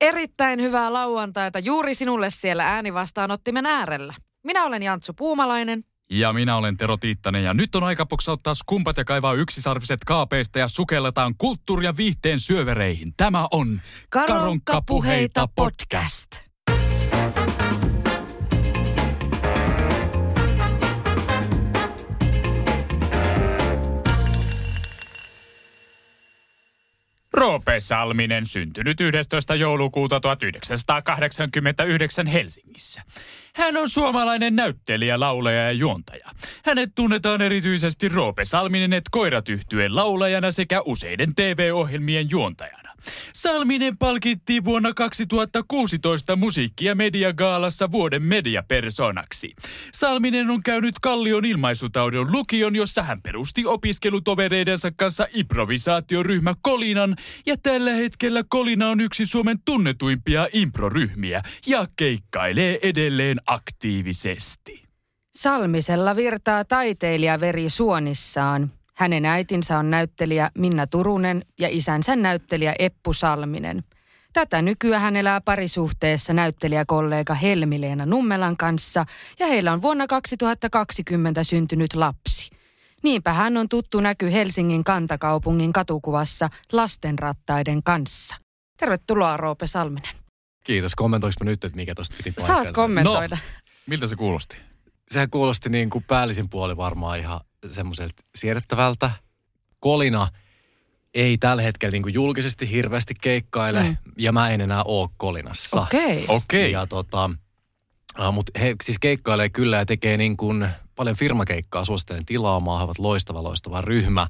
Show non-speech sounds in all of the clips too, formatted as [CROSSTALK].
Erittäin hyvää lauantaita juuri sinulle siellä äänivastaanottimen äärellä. Minä olen Jantsu Puumalainen. Ja minä olen Tero Tiittanen ja nyt on aika poksauttaa skumpat ja kaivaa yksisarviset kaapeista ja sukelletaan kulttuuri- ja viihteen syövereihin. Tämä on Karonka puheita podcast. Roope Salminen, syntynyt 11. joulukuuta 1989 Helsingissä. Hän on suomalainen näyttelijä, laulaja ja juontaja. Hänet tunnetaan erityisesti Roope Salminen et koirat yhtyeen laulajana sekä useiden TV-ohjelmien juontajana. Salminen palkittiin vuonna 2016 musiikki- ja mediagaalassa vuoden mediapersonaksi. Salminen on käynyt Kallion ilmaisutaudon lukion, jossa hän perusti opiskelutovereidensa kanssa improvisaatioryhmä Kolinan, ja tällä hetkellä Kolina on yksi Suomen tunnetuimpia improryhmiä ja keikkailee edelleen aktiivisesti. Salmisella virtaa taiteilijaveri suonissaan. Hänen äitinsä on näyttelijä Minna Turunen ja isänsä näyttelijä Eppu Salminen. Tätä nykyään hän elää parisuhteessa näyttelijäkollega Helmileena Nummelan kanssa ja heillä on vuonna 2020 syntynyt lapsi. Niinpä hän on tuttu näky Helsingin kantakaupungin katukuvassa lastenrattaiden kanssa. Tervetuloa Roope Salminen. Kiitos. Kommentoinko nyt, että mikä tosta piti paikkansa? Saat kommentoida. No. Miltä se kuulosti? Sehän kuulosti niin kuin päällisin puoli varmaan ihan semmoiselta siedettävältä. Kolina ei tällä hetkellä niin kuin julkisesti hirveästi keikkaile mm. ja mä en enää oo Kolinassa. Okei. Okay. Okei. Ja tota, mutta he siis keikkailee kyllä ja tekee niin kuin paljon firmakeikkaa. Suosittelen tilaamaan, he ovat loistava, loistava ryhmä.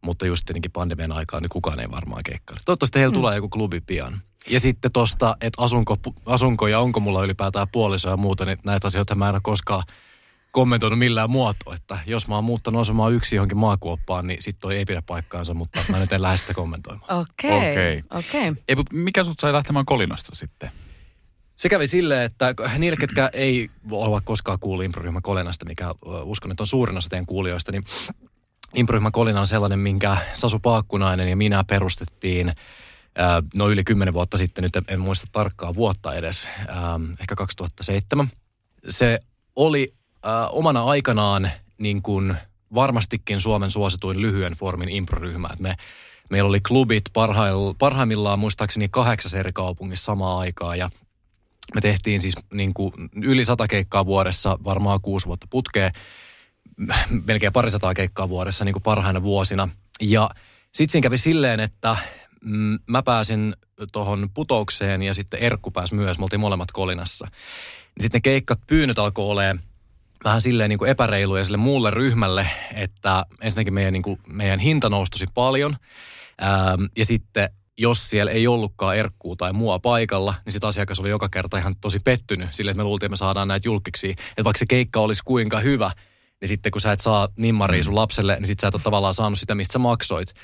Mutta just tietenkin pandemian aikaan niin kukaan ei varmaan keikkaile. Toivottavasti heillä mm. tulee joku klubi pian. Ja sitten tosta, että asunko, asunko ja onko mulla ylipäätään puoliso ja muuta, niin näitä asioita mä en ole koskaan kommentoinut millään muotoa. Että jos mä oon muuttanut asumaan yksi johonkin maakuoppaan, niin sit toi ei pidä paikkaansa, mutta mä nyt en lähde sitä kommentoimaan. Okei. Okei. Okei. Ei, mutta mikä sut sai lähtemään Kolinasta sitten? Se kävi silleen, että niille, ketkä ei ole koskaan kuullut improryhmä Kolenasta, mikä uskon, että on suurin osa teidän kuulijoista, niin improryhmä Kolina on sellainen, minkä Sasu Paakkunainen ja minä perustettiin no yli kymmenen vuotta sitten, nyt en muista tarkkaa vuotta edes, ehkä 2007. Se oli omana aikanaan niin kuin varmastikin Suomen suosituin lyhyen formin improryhmä. Me, meillä oli klubit parhail, parhaimmillaan muistaakseni kahdeksas eri kaupungissa samaan aikaan ja me tehtiin siis niin kuin yli sata keikkaa vuodessa, varmaan kuusi vuotta putkeen, melkein parisataa keikkaa vuodessa niin kuin parhaina vuosina. Ja sitten siinä kävi silleen, että mm, mä pääsin tuohon putoukseen ja sitten Erkku pääsi myös, me oltiin molemmat kolinassa. Sitten ne keikkat pyynnöt alkoi olemaan vähän silleen niin kuin epäreiluja sille muulle ryhmälle, että ensinnäkin meidän, niin kuin, meidän hinta nousi tosi paljon. Ähm, ja sitten jos siellä ei ollutkaan erkkuu tai mua paikalla, niin sitten asiakas oli joka kerta ihan tosi pettynyt sille, että me luultiin, että me saadaan näitä julkiksi. Että vaikka se keikka olisi kuinka hyvä, niin sitten kun sä et saa nimmaria sun lapselle, niin sit sä et ole tavallaan saanut sitä, mistä sä maksoit.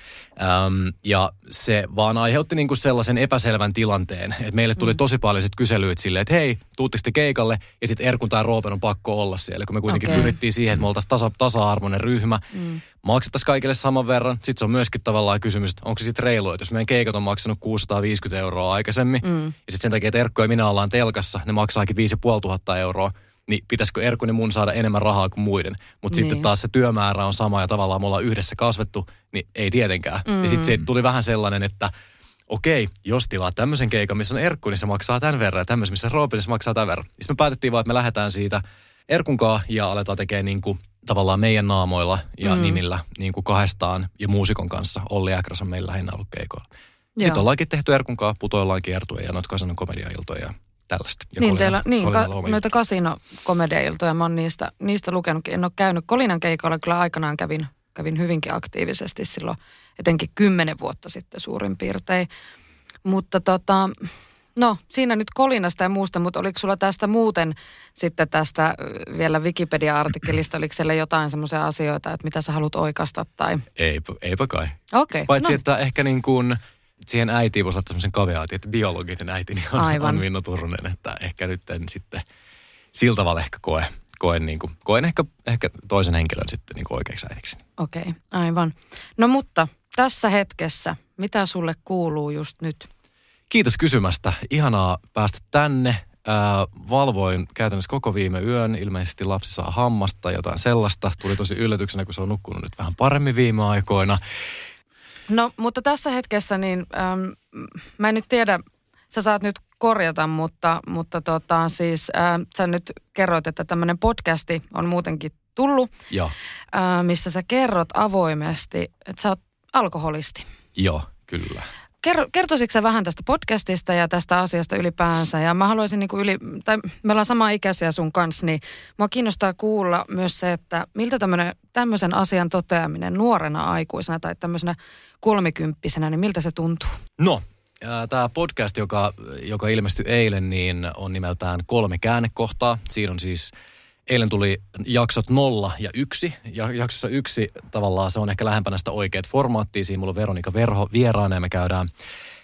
Öm, ja se vaan aiheutti niinku sellaisen epäselvän tilanteen, että meille tuli mm. tosi paljon sit kyselyitä silleen, että hei, tuuttiste keikalle, ja sitten Erkun tai Roopen on pakko olla siellä, kun me kuitenkin okay. pyrittiin siihen, että me oltaisiin tasa, tasa-arvoinen ryhmä, mm. maksettaisiin kaikille saman verran. Sitten se on myöskin tavallaan kysymys, että onko se sitten reilu, että jos meidän keikat on maksanut 650 euroa aikaisemmin, mm. ja sitten sen takia, että Erkko ja minä ollaan telkassa, ne maksaakin 5500 euroa, niin pitäisikö Erkun ja mun saada enemmän rahaa kuin muiden. Mutta niin. sitten taas se työmäärä on sama ja tavallaan me ollaan yhdessä kasvettu, niin ei tietenkään. Mm. Ja sitten se tuli vähän sellainen, että okei, jos tilaa tämmöisen keikan, missä on Erkku, niin se maksaa tämän verran ja tämmöisen, missä Roope, niin se maksaa tämän verran. Sitten me päätettiin vaan, että me lähdetään siitä Erkunkaan ja aletaan tekemään niin kuin tavallaan meidän naamoilla ja mm. nimillä niin kuin kahdestaan ja muusikon kanssa. Olli Äkräs on meillä lähinnä ollut keikoilla. Joo. Sitten ollaankin tehty Erkunkaan, putoillaan kiertueja ja noita kasanon komediailtoja tällaista. Ja niin, teillä, niin ka, noita kasinokomediailtoja, mä oon niistä, niistä lukenutkin. En ole käynyt Kolinan keikoilla, kyllä aikanaan kävin, kävin hyvinkin aktiivisesti silloin, etenkin kymmenen vuotta sitten suurin piirtein. Mutta tota, No, siinä nyt kolinasta ja muusta, mutta oliko sulla tästä muuten sitten tästä vielä Wikipedia-artikkelista, oliko siellä jotain semmoisia asioita, että mitä sä haluat oikasta tai? Eipä, eipä kai. Okei. Okay, Paitsi, no. että ehkä niin kuin siihen äitiin voisi laittaa semmoisen kaveaatin, että biologinen äitini on, Aivan. on Minna Turunen, että ehkä nyt en sitten sillä tavalla ehkä koe, koen, niin kuin, koen ehkä, ehkä toisen henkilön sitten niin kuin oikeaksi äidiksi. Okei, okay, aivan. No mutta tässä hetkessä, mitä sulle kuuluu just nyt? Kiitos kysymästä. Ihanaa päästä tänne. Ää, valvoin käytännössä koko viime yön. Ilmeisesti lapsi saa hammasta tai jotain sellaista. Tuli tosi yllätyksenä, kun se on nukkunut nyt vähän paremmin viime aikoina. No, mutta tässä hetkessä niin äm, mä en nyt tiedä, sä saat nyt korjata, mutta, mutta tota, siis äh, sä nyt kerroit, että tämmöinen podcasti on muutenkin tullut, Joo, äh, missä sä kerrot avoimesti, että sä oot alkoholisti. joo, kyllä. Kerro, kertoisitko vähän tästä podcastista ja tästä asiasta ylipäänsä? Ja mä haluaisin niin kuin yli, tai me ollaan sama ikäisiä sun kanssa, niin mua kiinnostaa kuulla myös se, että miltä tämmöisen asian toteaminen nuorena aikuisena tai tämmöisenä kolmikymppisenä, niin miltä se tuntuu? No, tämä podcast, joka, joka ilmestyi eilen, niin on nimeltään Kolme käännekohtaa. Siinä on siis, eilen tuli jaksot nolla ja yksi. Ja jaksossa yksi tavallaan se on ehkä lähempänä sitä oikeat formaattia. Siinä mulla on Veronika Verho vieraana ja me käydään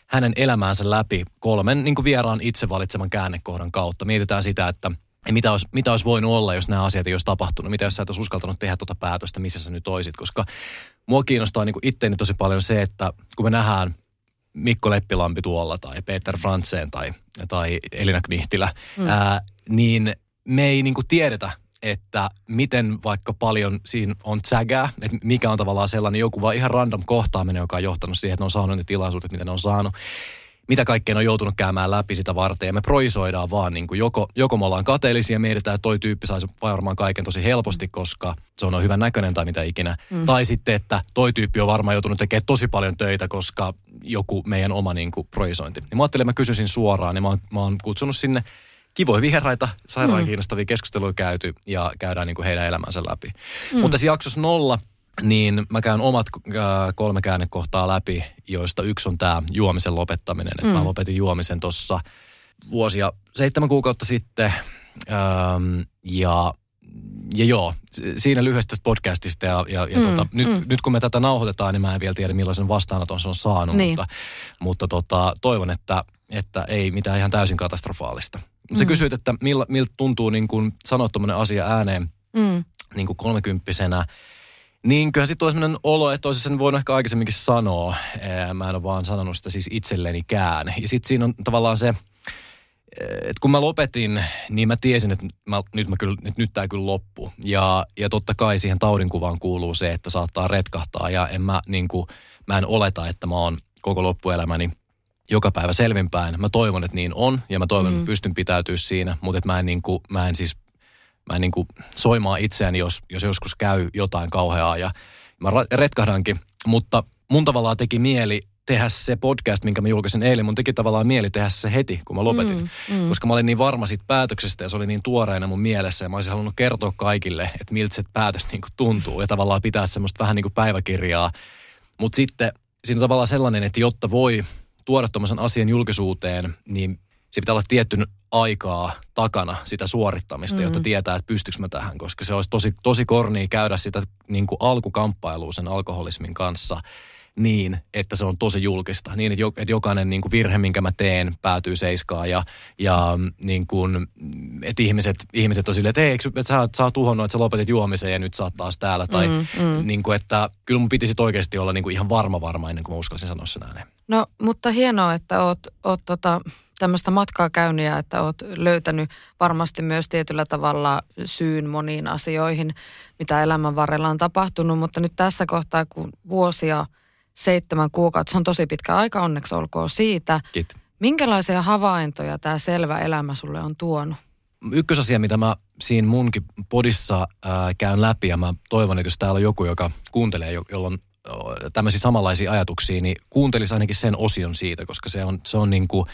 hänen elämäänsä läpi kolmen niin vieraan itse valitseman käännekohdan kautta. Mietitään sitä, että mitä olisi, mitä olisi voinut olla, jos nämä asiat ei olisi tapahtunut. Mitä jos sä et olisi uskaltanut tehdä tuota päätöstä, missä sä nyt oisit. Koska mua kiinnostaa niin itteeni tosi paljon se, että kun me nähdään Mikko Leppilampi tuolla tai Peter Frantzen tai, tai Elina Knihtilä, mm. ää, niin me ei niin tiedetä, että miten vaikka paljon siinä on tsägää, että mikä on tavallaan sellainen joku vaan ihan random kohtaaminen, joka on johtanut siihen, että ne on saanut ne tilaisuudet, mitä ne on saanut. Mitä kaikkea on joutunut käymään läpi sitä varten ja me proisoidaan vaan niin kuin joko, joko me ollaan kateellisia ja mietitään, että toi tyyppi saisi varmaan kaiken tosi helposti, koska se on hyvän näköinen tai mitä ikinä. Mm. Tai sitten, että toi tyyppi on varmaan joutunut tekemään tosi paljon töitä, koska joku meidän oma niin kuin proisointi. Niin mä ajattelin, että mä kysyisin suoraan, niin mä oon, mä oon kutsunut sinne kivoja vieraita, sairaan mm. kiinnostavia keskusteluja käyty ja käydään niin kuin heidän elämänsä läpi. Mm. Mutta tässä jaksossa nolla, niin mä käyn omat äh, kolme käännekohtaa läpi, joista yksi on tämä juomisen lopettaminen. Mm. mä lopetin juomisen tuossa vuosia seitsemän kuukautta sitten. Ähm, ja, ja joo, siinä lyhyesti tästä podcastista. Ja, ja, ja mm, tota, nyt, mm. nyt kun me tätä nauhoitetaan, niin mä en vielä tiedä millaisen vastaanoton se on saanut. Niin. Mutta, mutta tota, toivon, että, että ei mitään ihan täysin katastrofaalista. Mm. Sä kysyit, että millä, miltä tuntuu niin kun sanoa tuommoinen asia ääneen mm. niin kuin kolmekymppisenä. Niin kyllähän sitten tulee sellainen olo, että olisin sen voinut ehkä aikaisemminkin sanoa. Mä en ole vaan sanonut sitä siis itsellenikään. Ja sitten siinä on tavallaan se, että kun mä lopetin, niin mä tiesin, että mä, nyt, mä kyllä, nyt, nyt tämä kyllä loppu. Ja, ja totta kai siihen taudinkuvaan kuuluu se, että saattaa retkahtaa. Ja en mä, niin kuin, mä en oleta, että mä oon koko loppuelämäni joka päivä selvinpäin. Mä toivon, että niin on ja mä toivon, mm. että pystyn pitäytyä siinä, mutta että mä en, niin kuin, mä en siis mä en niin kuin soimaa itseäni, jos, jos joskus käy jotain kauheaa ja mä retkahdankin. Mutta mun tavallaan teki mieli tehdä se podcast, minkä mä julkaisin eilen. Mun teki tavallaan mieli tehdä se heti, kun mä lopetin. Mm, mm. Koska mä olin niin varma siitä päätöksestä ja se oli niin tuoreena mun mielessä. Ja mä olisin halunnut kertoa kaikille, että miltä se päätös niin kuin tuntuu. Ja tavallaan pitää semmoista vähän niin kuin päiväkirjaa. Mutta sitten siinä on tavallaan sellainen, että jotta voi tuoda tuommoisen asian julkisuuteen, niin se pitää olla tietty aikaa takana sitä suorittamista, mm. jotta tietää, että pystyykö mä tähän, koska se olisi tosi, tosi kornia käydä sitä niin kuin alkukamppailua sen alkoholismin kanssa niin, että se on tosi julkista. Niin, että, että jokainen niin kuin virhe, minkä mä teen, päätyy seiskaan ja, ja niin kuin, että ihmiset, ihmiset on silleen, että hei, että sä, sä oot tuhonnut, että sä lopetit juomisen ja nyt sä oot taas täällä. Tai mm, mm. Niin kuin, että kyllä mun pitisi oikeasti olla niin kuin ihan varma varma ennen kuin mä uskallisin sanoa sen ääneen. No, mutta hienoa, että oot, oot tota, tämmöistä matkaa käynyt ja että oot löytänyt varmasti myös tietyllä tavalla syyn moniin asioihin, mitä elämän varrella on tapahtunut. Mutta nyt tässä kohtaa, kun vuosia, seitsemän kuukautta, se on tosi pitkä aika, onneksi olkoon siitä. Kiitos. Minkälaisia havaintoja tämä selvä elämä sulle on tuonut? Ykkösasia, mitä mä siinä munkin podissa ää, käyn läpi, ja mä toivon, että jos täällä on joku, joka kuuntelee, jolla on tämmöisiä samanlaisia ajatuksia, niin kuuntelisi ainakin sen osion siitä, koska se on, se on niin kuin,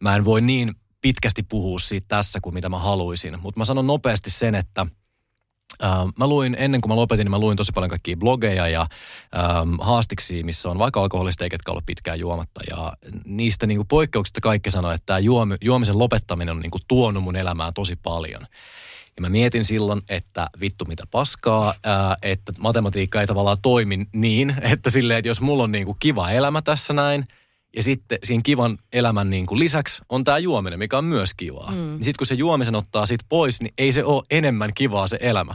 mä en voi niin pitkästi puhua siitä tässä kuin mitä mä haluaisin. Mutta mä sanon nopeasti sen, että Uh, mä luin, ennen kuin mä lopetin, niin mä luin tosi paljon kaikkia blogeja ja um, haastiksi, missä on vaikka alkoholisteja, ketkä ollut pitkään juomatta. Ja niistä niin kuin poikkeuksista kaikki sanoi, että tämä juomi, juomisen lopettaminen on niin kuin tuonut mun elämään tosi paljon. Ja mä mietin silloin, että vittu mitä paskaa, ää, että matematiikka ei tavallaan toimi niin, [LAUGHS] että silleen, että jos mulla on niin kuin kiva elämä tässä näin, ja sitten siinä kivan elämän niin kuin lisäksi on tämä juominen, mikä on myös kivaa. Mm. Niin sitten kun se juomisen ottaa siitä pois, niin ei se ole enemmän kivaa se elämä.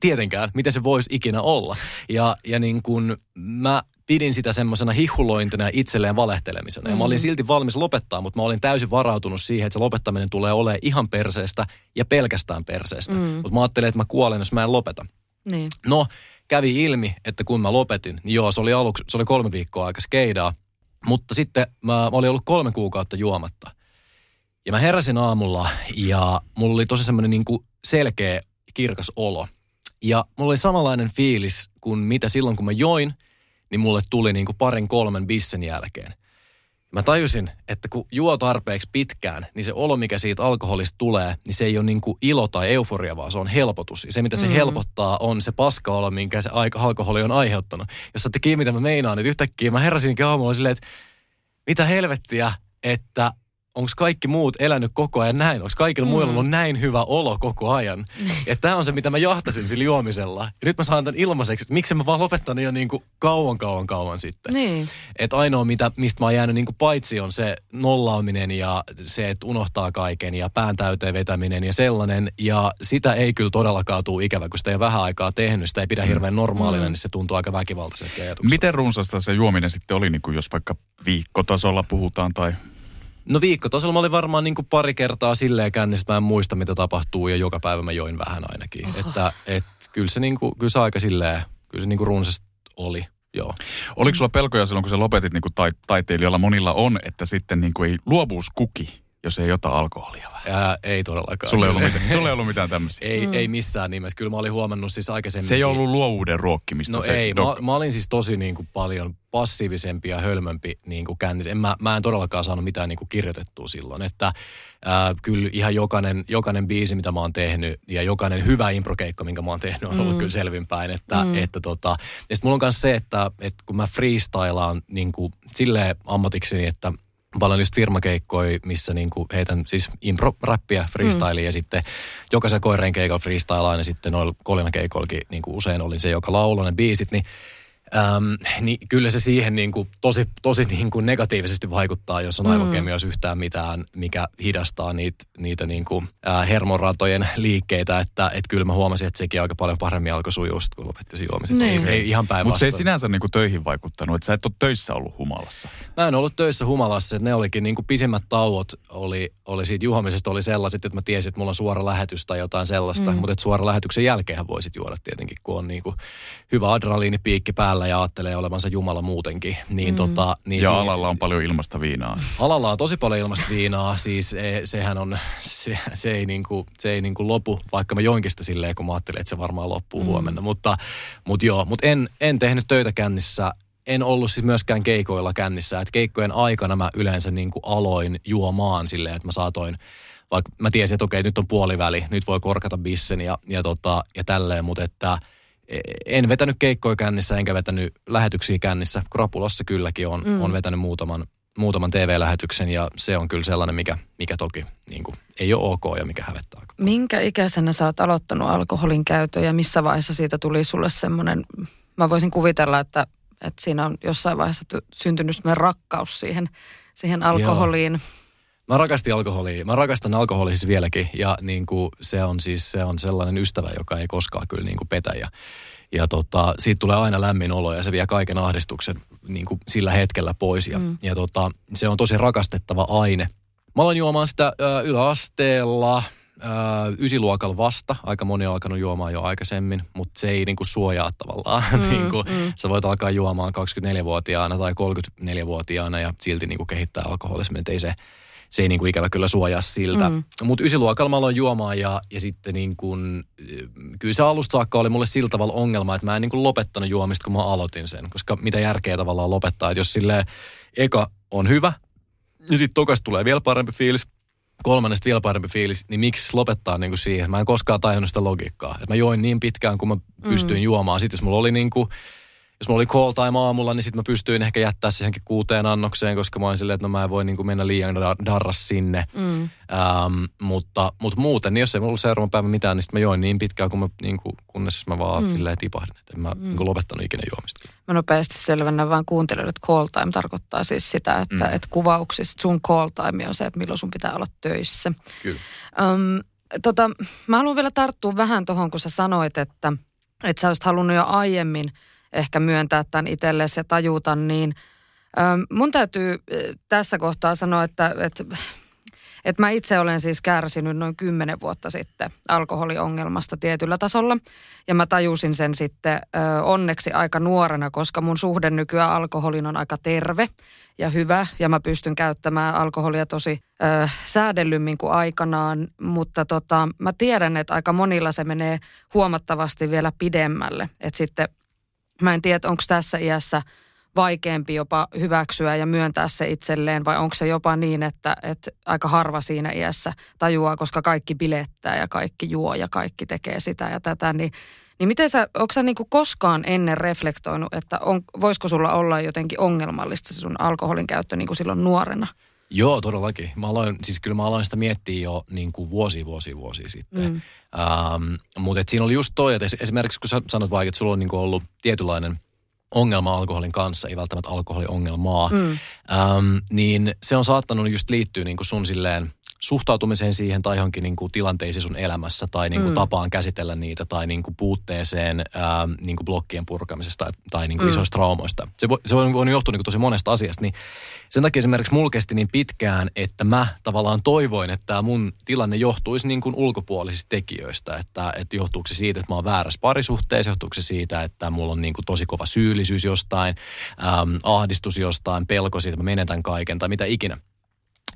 Tietenkään, miten se voisi ikinä olla. Ja, ja niin kuin mä pidin sitä semmoisena hihulointina ja itselleen valehtelemisena. Ja mä olin mm. silti valmis lopettaa, mutta mä olin täysin varautunut siihen, että se lopettaminen tulee olemaan ihan perseestä ja pelkästään perseestä. Mm. Mutta mä ajattelin, että mä kuolen, jos mä en lopeta. Niin. No, kävi ilmi, että kun mä lopetin, niin joo, se oli aluksi, se oli kolme viikkoa aika skeidaa. Mutta sitten mä, mä olin ollut kolme kuukautta juomatta. Ja mä heräsin aamulla ja mulla oli tosi semmoinen niin selkeä, kirkas olo. Ja mulla oli samanlainen fiilis kuin mitä silloin, kun mä join – niin mulle tuli niin kuin parin kolmen bissen jälkeen. Mä tajusin, että kun juo tarpeeksi pitkään, niin se olo, mikä siitä alkoholista tulee, niin se ei ole niin kuin ilo tai euforia, vaan se on helpotus. Ja se, mitä se mm. helpottaa, on se paska-olo, minkä se alkoholi on aiheuttanut. Jos saatte kiinni, mitä mä meinaan, niin yhtäkkiä mä heräsinkin aamulla silleen, että mitä helvettiä, että onko kaikki muut elänyt koko ajan näin? Onko kaikilla mm. muilla ollut näin hyvä olo koko ajan? [LAUGHS] Että tämä on se, mitä mä jahtasin sillä juomisella. Ja nyt mä saan tämän ilmaiseksi, että miksi mä vaan lopettanut jo niin kuin kauan, kauan, kauan sitten. Niin. Että ainoa, mitä, mistä mä oon jäänyt niin kuin paitsi on se nollaaminen ja se, että unohtaa kaiken ja pään täyteen vetäminen ja sellainen. Ja sitä ei kyllä todellakaan tule ikävä, kun sitä ei vähän aikaa tehnyt, sitä ei pidä mm. hirveän normaalina, mm. niin se tuntuu aika väkivaltaiselta Miten runsasta se juominen sitten oli, niin kuin jos vaikka viikkotasolla puhutaan tai No viikkotasolla mä olin varmaan niin kuin pari kertaa silleen kännissä, mä en muista mitä tapahtuu ja joka päivä mä join vähän ainakin. Oho. Että et, kyllä, se niin kuin, kyllä se aika silleen, kyllä se niin kuin runsas oli. Joo. Oliko sulla pelkoja silloin, kun sä lopetit niin kuin tai, taiteilijalla monilla on, että sitten niin kuin ei luovuus kuki? Jos ei ota alkoholia vähän? Ää, ei todellakaan. Sulla ei ollut mitään, [LAUGHS] sulla ei ollut mitään tämmöisiä? ei, mm. ei missään nimessä. Kyllä mä olin huomannut siis aikaisemmin. Se ei ollut luovuuden ruokkimista. No se ei, dok- mä, mä, olin siis tosi niin kuin paljon passiivisempi ja hölmömpi niin kuin kännis. En, mä, mä en todellakaan saanut mitään niin kuin kirjoitettua silloin. Että ää, kyllä ihan jokainen, jokainen biisi, mitä mä oon tehnyt ja jokainen hyvä improkeikka, minkä mä oon tehnyt, on ollut mm. kyllä selvinpäin. Että, mm. että tota, ja sitten mulla on myös se, että, että kun mä freestylaan niin kuin silleen ammatikseni, että – paljon just firmakeikkoja, missä niinku heitän siis impro-räppiä, freestyle mm. ja sitten jokaisen koireen keikolla freestylaan ja sitten noilla kolinakeikoillakin niinku usein olin se, joka laulaa ne biisit, niin Ähm, niin kyllä se siihen niin kuin tosi, tosi niin kuin negatiivisesti vaikuttaa, jos on aivokemioissa mm. yhtään mitään, mikä hidastaa niitä, niitä niin kuin, hermonratojen liikkeitä. Että et kyllä mä huomasin, että sekin aika paljon paremmin alkoi sujua, kun lopetti juomisen. Niin. Ei, ei ihan päinvastoin. Mutta se ei sinänsä niin kuin töihin vaikuttanut, että sä et ole töissä ollut humalassa. Mä en ollut töissä humalassa, että ne olikin niin kuin pisimmät tauot oli, oli siitä juomisesta oli sellaiset, että mä tiesin, että mulla on suora lähetys tai jotain sellaista. Mm. Mutta että suora lähetyksen jälkeen voisit juoda tietenkin, kun on niin kuin hyvä adrenaliinipiikki päällä ja ajattelee olevansa Jumala muutenkin. Niin mm. tota, niin ja siihen, alalla on paljon ilmasta viinaa. Alalla on tosi paljon ilmasta viinaa, siis e, sehän on, se, se ei, niinku, se ei niinku lopu, vaikka mä joinkin sitä silleen, kun mä ajattelin, että se varmaan loppuu mm. huomenna. Mutta, mutta joo, mutta en, en tehnyt töitä kännissä en ollut siis myöskään keikoilla kännissä. Että keikkojen aikana mä yleensä niin kuin aloin juomaan silleen, että mä saatoin, vaikka mä tiesin, että okei, nyt on puoliväli, nyt voi korkata bissen ja, ja, tota, ja tälleen, mutta että – en vetänyt keikkoja kännissä, enkä vetänyt lähetyksiä kännissä. Krapulassa kylläkin on, mm. on vetänyt muutaman, muutaman TV-lähetyksen ja se on kyllä sellainen, mikä, mikä toki niin kuin, ei ole ok ja mikä hävettää. Minkä ikäisenä sä oot aloittanut alkoholin käytön ja missä vaiheessa siitä tuli sulle semmoinen, mä voisin kuvitella, että, että siinä on jossain vaiheessa syntynyt semmoinen rakkaus siihen, siihen alkoholiin. Joo. Mä rakastin alkoholia. Mä rakastan alkoholia siis vieläkin ja niin kuin se on siis se on sellainen ystävä, joka ei koskaan kyllä niin kuin petä. Ja, ja tota, siitä tulee aina lämmin olo ja se vie kaiken ahdistuksen niin kuin sillä hetkellä pois. Ja, mm. ja tota, se on tosi rakastettava aine. Mä aloin juomaan sitä ö, yläasteella, ysiluokalla vasta. Aika moni on alkanut juomaan jo aikaisemmin, mutta se ei niinku suojaa tavallaan. [LAUGHS] Mm, niinku, mm. Sä voit alkaa juomaan 24-vuotiaana tai 34-vuotiaana ja silti niinku kehittää alkoholismia. Ei se, se ei niin kuin ikävä kyllä suojaa siltä. Mm. Mutta ysiluokalla mä aloin juomaan ja, ja sitten niin kuin, kyllä se alusta saakka oli mulle sillä tavalla ongelma, että mä en niin kuin lopettanut juomista, kun mä aloitin sen. Koska mitä järkeä tavallaan lopettaa, että jos sille eka on hyvä, niin sitten tokas tulee vielä parempi fiilis, kolmannesta vielä parempi fiilis, niin miksi lopettaa niin kuin siihen? Mä en koskaan tajunnut sitä logiikkaa. Että mä join niin pitkään, kun mä pystyin mm. juomaan. Sitten jos mulla oli niin kuin, jos mulla oli call time aamulla, niin sitten mä pystyin ehkä jättää se johonkin kuuteen annokseen, koska mä olin silleen, että no mä en voi niin kuin mennä liian darras sinne. Mm. Ähm, mutta, mutta muuten, niin jos ei mulla ollut seuraavan päivän mitään, niin sitten mä join niin pitkään, kun mä, niin kuin, kunnes mä vaan mm. silleen tipahdin. Että en mä mm. niin kuin lopettanut ikinä juomista. Mä nopeasti selvennän vaan kuuntelijoille, että call time tarkoittaa siis sitä, että, mm. että kuvauksista sun call time on se, että milloin sun pitää olla töissä. Kyllä. Um, tota, mä haluan vielä tarttua vähän tuohon, kun sä sanoit, että, että sä olisit halunnut jo aiemmin – ehkä myöntää tämän itsellesi ja tajuta, niin ähm, mun täytyy äh, tässä kohtaa sanoa, että, että että mä itse olen siis kärsinyt noin kymmenen vuotta sitten alkoholiongelmasta tietyllä tasolla. Ja mä tajusin sen sitten ö, onneksi aika nuorena, koska mun suhde nykyään alkoholin on aika terve ja hyvä. Ja mä pystyn käyttämään alkoholia tosi ö, säädellymmin kuin aikanaan. Mutta tota, mä tiedän, että aika monilla se menee huomattavasti vielä pidemmälle. Että sitten Mä en tiedä, onko tässä iässä vaikeampi jopa hyväksyä ja myöntää se itselleen vai onko se jopa niin, että, että aika harva siinä iässä tajuaa, koska kaikki bilettää ja kaikki juo ja kaikki tekee sitä ja tätä, niin niin miten sä, onko sä niinku koskaan ennen reflektoinut, että on, voisiko sulla olla jotenkin ongelmallista se sun alkoholin käyttö niin kuin silloin nuorena? Joo, todellakin. Mä aloin, siis kyllä mä aloin sitä miettiä jo niin kuin vuosi, vuosi, vuosi sitten. Mm. Ähm, mutta siinä oli just toi, että esimerkiksi kun sä sanot vaikka, että sulla on niin kuin ollut tietynlainen ongelma alkoholin kanssa, ei välttämättä alkoholiongelmaa, mm. ähm, niin se on saattanut just liittyä niin kuin sun silleen suhtautumiseen siihen tai johonkin niin kuin tilanteisiin sun elämässä tai niin kuin mm. tapaan käsitellä niitä tai niin kuin puutteeseen ää, niin kuin blokkien purkamisesta tai niin kuin mm. isoista traumoista. Se, voi, se on johtua niin kuin tosi monesta asiasta. Niin sen takia esimerkiksi mulla kesti niin pitkään, että mä tavallaan toivoin, että tämä mun tilanne johtuisi niin kuin ulkopuolisista tekijöistä. Että, että johtuuko se siitä, että mä oon väärässä parisuhteessa, johtuuko se siitä, että mulla on niin kuin tosi kova syyllisyys jostain, äm, ahdistus jostain, pelko siitä, että mä menetän kaiken tai mitä ikinä.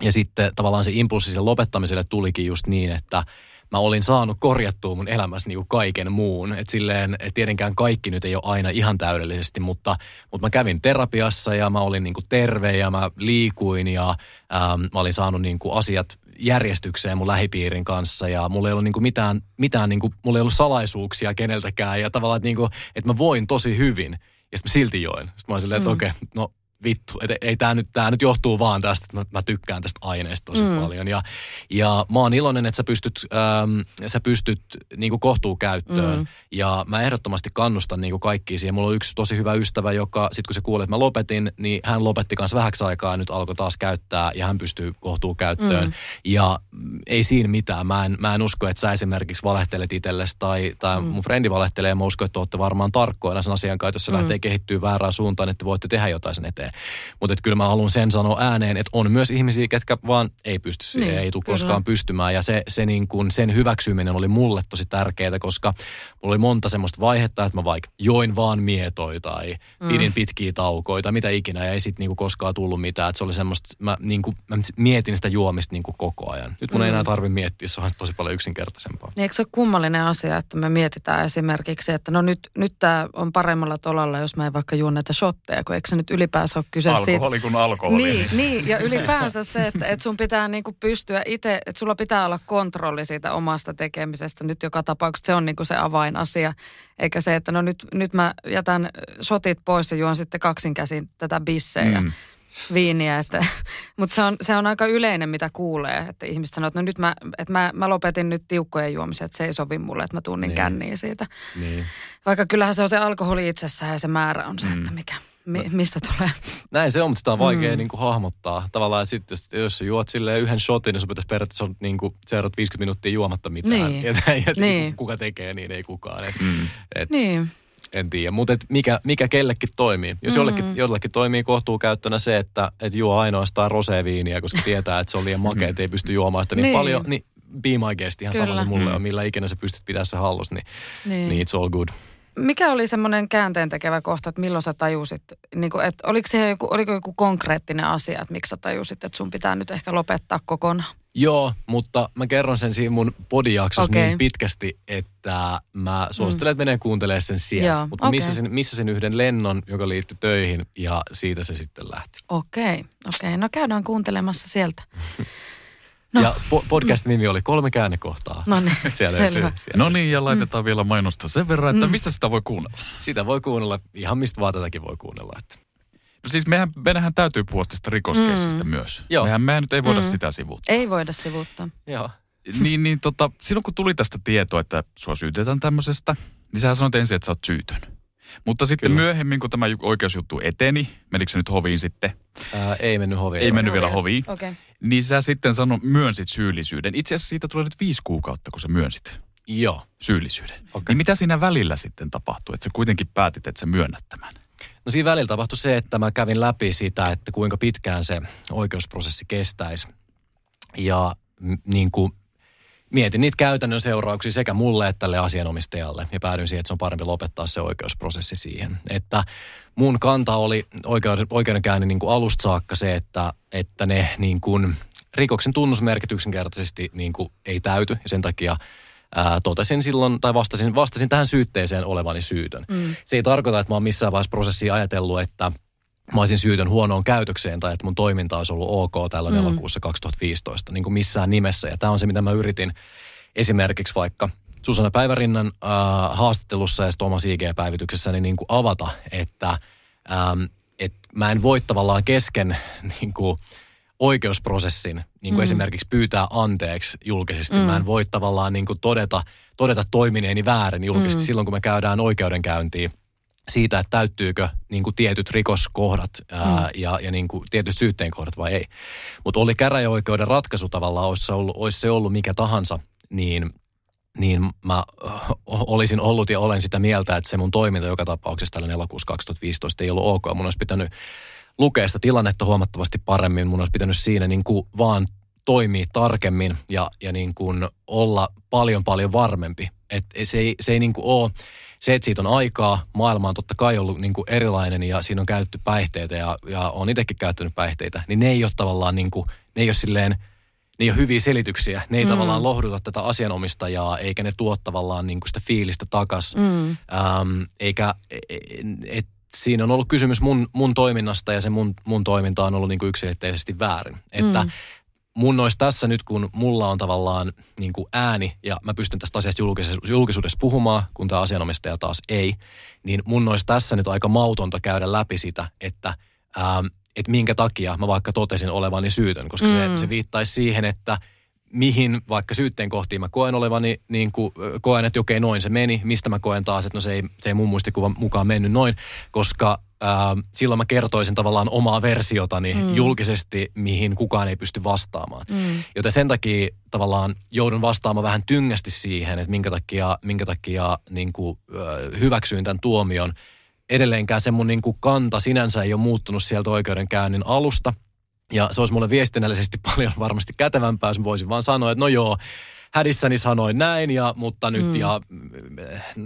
Ja sitten tavallaan se impulssi sen lopettamiselle tulikin just niin, että mä olin saanut korjattua mun elämässä niin kuin kaiken muun. Että silleen, et tietenkään kaikki nyt ei ole aina ihan täydellisesti, mutta, mutta mä kävin terapiassa ja mä olin niin kuin terve ja mä liikuin ja ähm, mä olin saanut niin kuin asiat järjestykseen mun lähipiirin kanssa ja mulla ei ollut niin kuin mitään, mitään niin kuin, mulla ei ollut salaisuuksia keneltäkään ja tavallaan, että, niin kuin, että mä voin tosi hyvin. Ja sitten mä silti join. Sitten mä olin silleen, että mm. okei, okay, no vittu, että ei tämä nyt, tää nyt johtuu vaan tästä, että mä, mä tykkään tästä aineesta tosi mm. paljon. Ja, ja mä oon iloinen, että sä pystyt, ähm, sä pystyt niinku kohtuu käyttöön. Mm. Ja mä ehdottomasti kannustan niinku kaikkia siihen. Mulla on yksi tosi hyvä ystävä, joka sit kun se kuuli, että mä lopetin, niin hän lopetti kanssa vähäksi aikaa ja nyt alkoi taas käyttää ja hän pystyy kohtuu käyttöön. Mm. Ja ei siinä mitään. Mä en, mä en usko, että sä esimerkiksi valehtelet itsellesi tai, tai mm. mun frendi valehtelee ja mä uskon, että olette varmaan tarkkoina sen asian kanssa, jos se mm. lähtee kehittyä väärään suuntaan, että voitte tehdä jotain sen eteen. Mutta kyllä mä haluan sen sanoa ääneen, että on myös ihmisiä, ketkä vaan ei pysty siihen, niin, ei tule koskaan pystymään. Ja se, se niin kuin, sen hyväksyminen oli mulle tosi tärkeää, koska mulla oli monta semmoista vaihetta, että mä vaikka join vaan mietoi tai mm. pidin pitkiä taukoita, tai mitä ikinä, ja ei sitten niin koskaan tullut mitään. Että se oli semmoista, mä, niin kuin, mä mietin sitä juomista niin kuin koko ajan. Nyt mun mm. ei enää tarvitse miettiä, se on tosi paljon yksinkertaisempaa. Eikö se ole kummallinen asia, että me mietitään esimerkiksi, että no nyt, nyt tämä on paremmalla tolalla, jos mä en vaikka juon näitä shotteja, kun eikö se nyt ylipäänsä ole kyse alkoholi siitä. kuin alkoholi. Niin, niin, ja ylipäänsä se, että, että sun pitää niinku pystyä itse, että sulla pitää olla kontrolli siitä omasta tekemisestä nyt joka tapauksessa. Se on niinku se avainasia, eikä se, että no nyt, nyt mä jätän sotit pois ja juon sitten kaksinkäsin tätä bissejä. Mm viiniä. Että, mutta se on, se on aika yleinen, mitä kuulee, että ihmiset sanoo, että no nyt mä, että mä, mä lopetin nyt tiukkojen juomisen, että se ei sovi mulle, että mä tunnin niin. känniin siitä. Niin. Vaikka kyllähän se on se alkoholi itsessään ja se määrä on se, mm. että mikä, mi, mistä tulee. Näin se on, mutta sitä on vaikea mm. niin kuin hahmottaa. Tavallaan, että sitten jos sä juot silleen yhden shotin, niin sun pitäisi periaatteessa on niin kuin, 50 minuuttia juomatta mitään. Niin. Ja, ja niin. kuka tekee, niin ei kukaan. Et, mm. et, niin en tiedä. Mutta mikä, mikä kellekin toimii. Jos mm. jollekin, jollekin toimii kohtuukäyttönä se, että et juo ainoastaan roseviiniä, koska tietää, että se on liian makea, että ei pysty juomaan sitä niin, niin. paljon, niin be my guest, ihan Kyllä. sama se mulle mm. on, millä ikinä sä pystyt pitämään se hallus, niin, niin. niin it's all good. Mikä oli semmoinen käänteen tekevä kohta, että milloin sä tajusit, niin kuin, että oliko, se joku, oliko joku konkreettinen asia, että miksi sä tajusit, että sun pitää nyt ehkä lopettaa kokonaan? Joo, mutta mä kerron sen siinä mun podijaksossa okay. niin pitkästi, että mä suosittelen, että menee kuuntelemaan sen sieltä. Mutta okay. missä, sen, missä sen yhden lennon, joka liittyi töihin ja siitä se sitten lähti. Okei, okay. okei. Okay. No käydään kuuntelemassa sieltä. [LAUGHS] No. Ja po- podcastin nimi oli Kolme käännekohtaa. No niin, Siellä selvä. löytyy, siellä No niin, ja laitetaan mm. vielä mainosta sen verran, että mm. mistä sitä voi kuunnella. Sitä voi kuunnella, ihan mistä vaan tätäkin voi kuunnella. Että. No siis mehän, meidän täytyy puhua tästä rikoskeissistä mm. myös. Joo. Mehän, mehän nyt ei voida Mm. mm. sitä sivuuttaa. Ei voida sivuuttaa. Joo. niin, niin tota, silloin kun tuli tästä tietoa, että sua syytetään tämmöisestä, niin sähän sanoit ensin, että sä oot syytön. Mutta sitten Kyllä. myöhemmin, kun tämä ju- oikeusjuttu eteni, menikö se nyt hoviin sitten, Ää, ei mennyt hoviin. ei mennyt vielä hoviin, Okei. Okay. niin sä sitten sano, myönsit syyllisyyden. Itse asiassa siitä tulee nyt viisi kuukautta, kun sä myönsit Joo. syyllisyyden. Okei. Niin mitä siinä välillä sitten tapahtui, että sä kuitenkin päätit, että sä myönnät tämän? No siinä välillä tapahtui se, että mä kävin läpi sitä, että kuinka pitkään se oikeusprosessi kestäisi. Ja m- niin kuin mietin niitä käytännön seurauksia sekä mulle että tälle asianomistajalle. Ja päädyin siihen, että se on parempi lopettaa se oikeusprosessi siihen. Että mun kanta oli oikeuden, oikeudenkäynnin niin kuin alusta saakka se, että, että ne niin kuin rikoksen tunnusmerkit yksinkertaisesti niin kuin ei täyty. Ja sen takia ää, totesin silloin, tai vastasin, vastasin tähän syytteeseen olevani syytön. Mm. Se ei tarkoita, että mä oon missään vaiheessa prosessia ajatellut, että mä olisin syytön huonoon käytökseen tai että mun toiminta olisi ollut ok tällä mm. elokuussa 2015, niin kuin missään nimessä. Ja tämä on se, mitä mä yritin esimerkiksi vaikka Susanna Päivärinnan äh, haastattelussa ja sitten omassa IG-päivityksessäni niin kuin avata, että ähm, et mä en voi tavallaan kesken [LAUGHS] niin kuin oikeusprosessin niin kuin mm. esimerkiksi pyytää anteeksi julkisesti. Mm. Mä en voi tavallaan niin kuin todeta, todeta toimineeni väärin julkisesti mm. silloin, kun me käydään oikeudenkäyntiin siitä, että täyttyykö niin kuin tietyt rikoskohdat ää, mm. ja, ja niin kuin tietyt syytteenkohdat vai ei. Mutta oli käräjäoikeuden ratkaisu tavallaan, olisi se ollut, olisi se ollut mikä tahansa, niin, niin mä ö, olisin ollut ja olen sitä mieltä, että se mun toiminta joka tapauksessa tällä elokuussa 2015 ei ollut ok. Mun olisi pitänyt lukea sitä tilannetta huomattavasti paremmin. Mun olisi pitänyt siinä niin kuin vaan toimia tarkemmin ja, ja niin kuin olla paljon paljon varmempi. Et se ei, se ei niin kuin ole, se että siitä on aikaa, maailma on totta kai ollut niin kuin erilainen ja siinä on käytetty päihteitä ja, ja on itsekin käyttänyt päihteitä, niin ne ei ole tavallaan niin kuin, ne ei ole silleen, ne ei ole hyviä selityksiä. Ne ei mm. tavallaan lohduta tätä asianomistajaa, eikä ne tuo tavallaan niin kuin sitä fiilistä takas. Mm. Ähm, eikä, et, siinä on ollut kysymys mun, mun toiminnasta ja se mun, mun toiminta on ollut niin kuin yksilitteisesti väärin. Että Mm. Mun olisi tässä nyt, kun mulla on tavallaan niin kuin ääni ja mä pystyn tästä asiasta julkisuudessa, julkisuudessa puhumaan, kun tämä asianomistaja taas ei, niin mun olisi tässä nyt aika mautonta käydä läpi sitä, että, ähm, että minkä takia mä vaikka totesin olevani syytön, koska mm. se, se viittaisi siihen, että mihin vaikka syytteen kohtiin mä koen olevani, niin kuin koen, että okei noin se meni, mistä mä koen taas, että no se ei, se ei mun muistikuvan mukaan mennyt noin, koska ää, silloin mä kertoisin tavallaan omaa versiotani mm. julkisesti, mihin kukaan ei pysty vastaamaan. Mm. Joten sen takia tavallaan joudun vastaamaan vähän tyngästi siihen, että minkä takia, minkä takia niin kuin, hyväksyin tämän tuomion. Edelleenkään se mun niin kuin kanta sinänsä ei ole muuttunut sieltä oikeudenkäynnin alusta. Ja se olisi mulle viestinnällisesti [LAUGHS] paljon varmasti kätevämpää, jos mä voisin vaan sanoa, että no joo, hädissäni sanoin näin, ja, mutta nyt mm. ja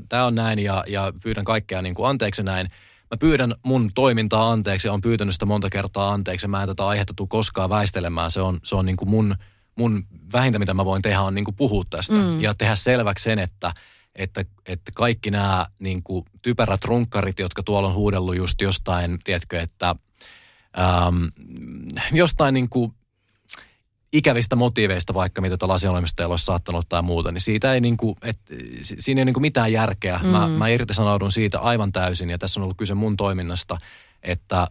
tämä on näin ja, ja pyydän kaikkea niin kuin anteeksi näin. Mä pyydän mun toimintaa anteeksi ja on pyytänyt sitä monta kertaa anteeksi. Mä en tätä aihetta tule koskaan väistelemään. Se on, se on niin kuin mun, mun vähintä, mitä mä voin tehdä, on niin kuin puhua tästä mm. ja tehdä selväksi sen, että, että, että kaikki nämä niin kuin typerät runkkarit, jotka tuolla on huudellut just jostain, tiedätkö, että äm, jostain niin kuin ikävistä motiiveista vaikka, mitä tällä asianomistajalla olisi saattanut tai muuta, niin siitä ei niin kuin, et, si- siinä ei ole niin kuin mitään järkeä. Mm. Mä, mä irtisanoudun siitä aivan täysin ja tässä on ollut kyse mun toiminnasta, että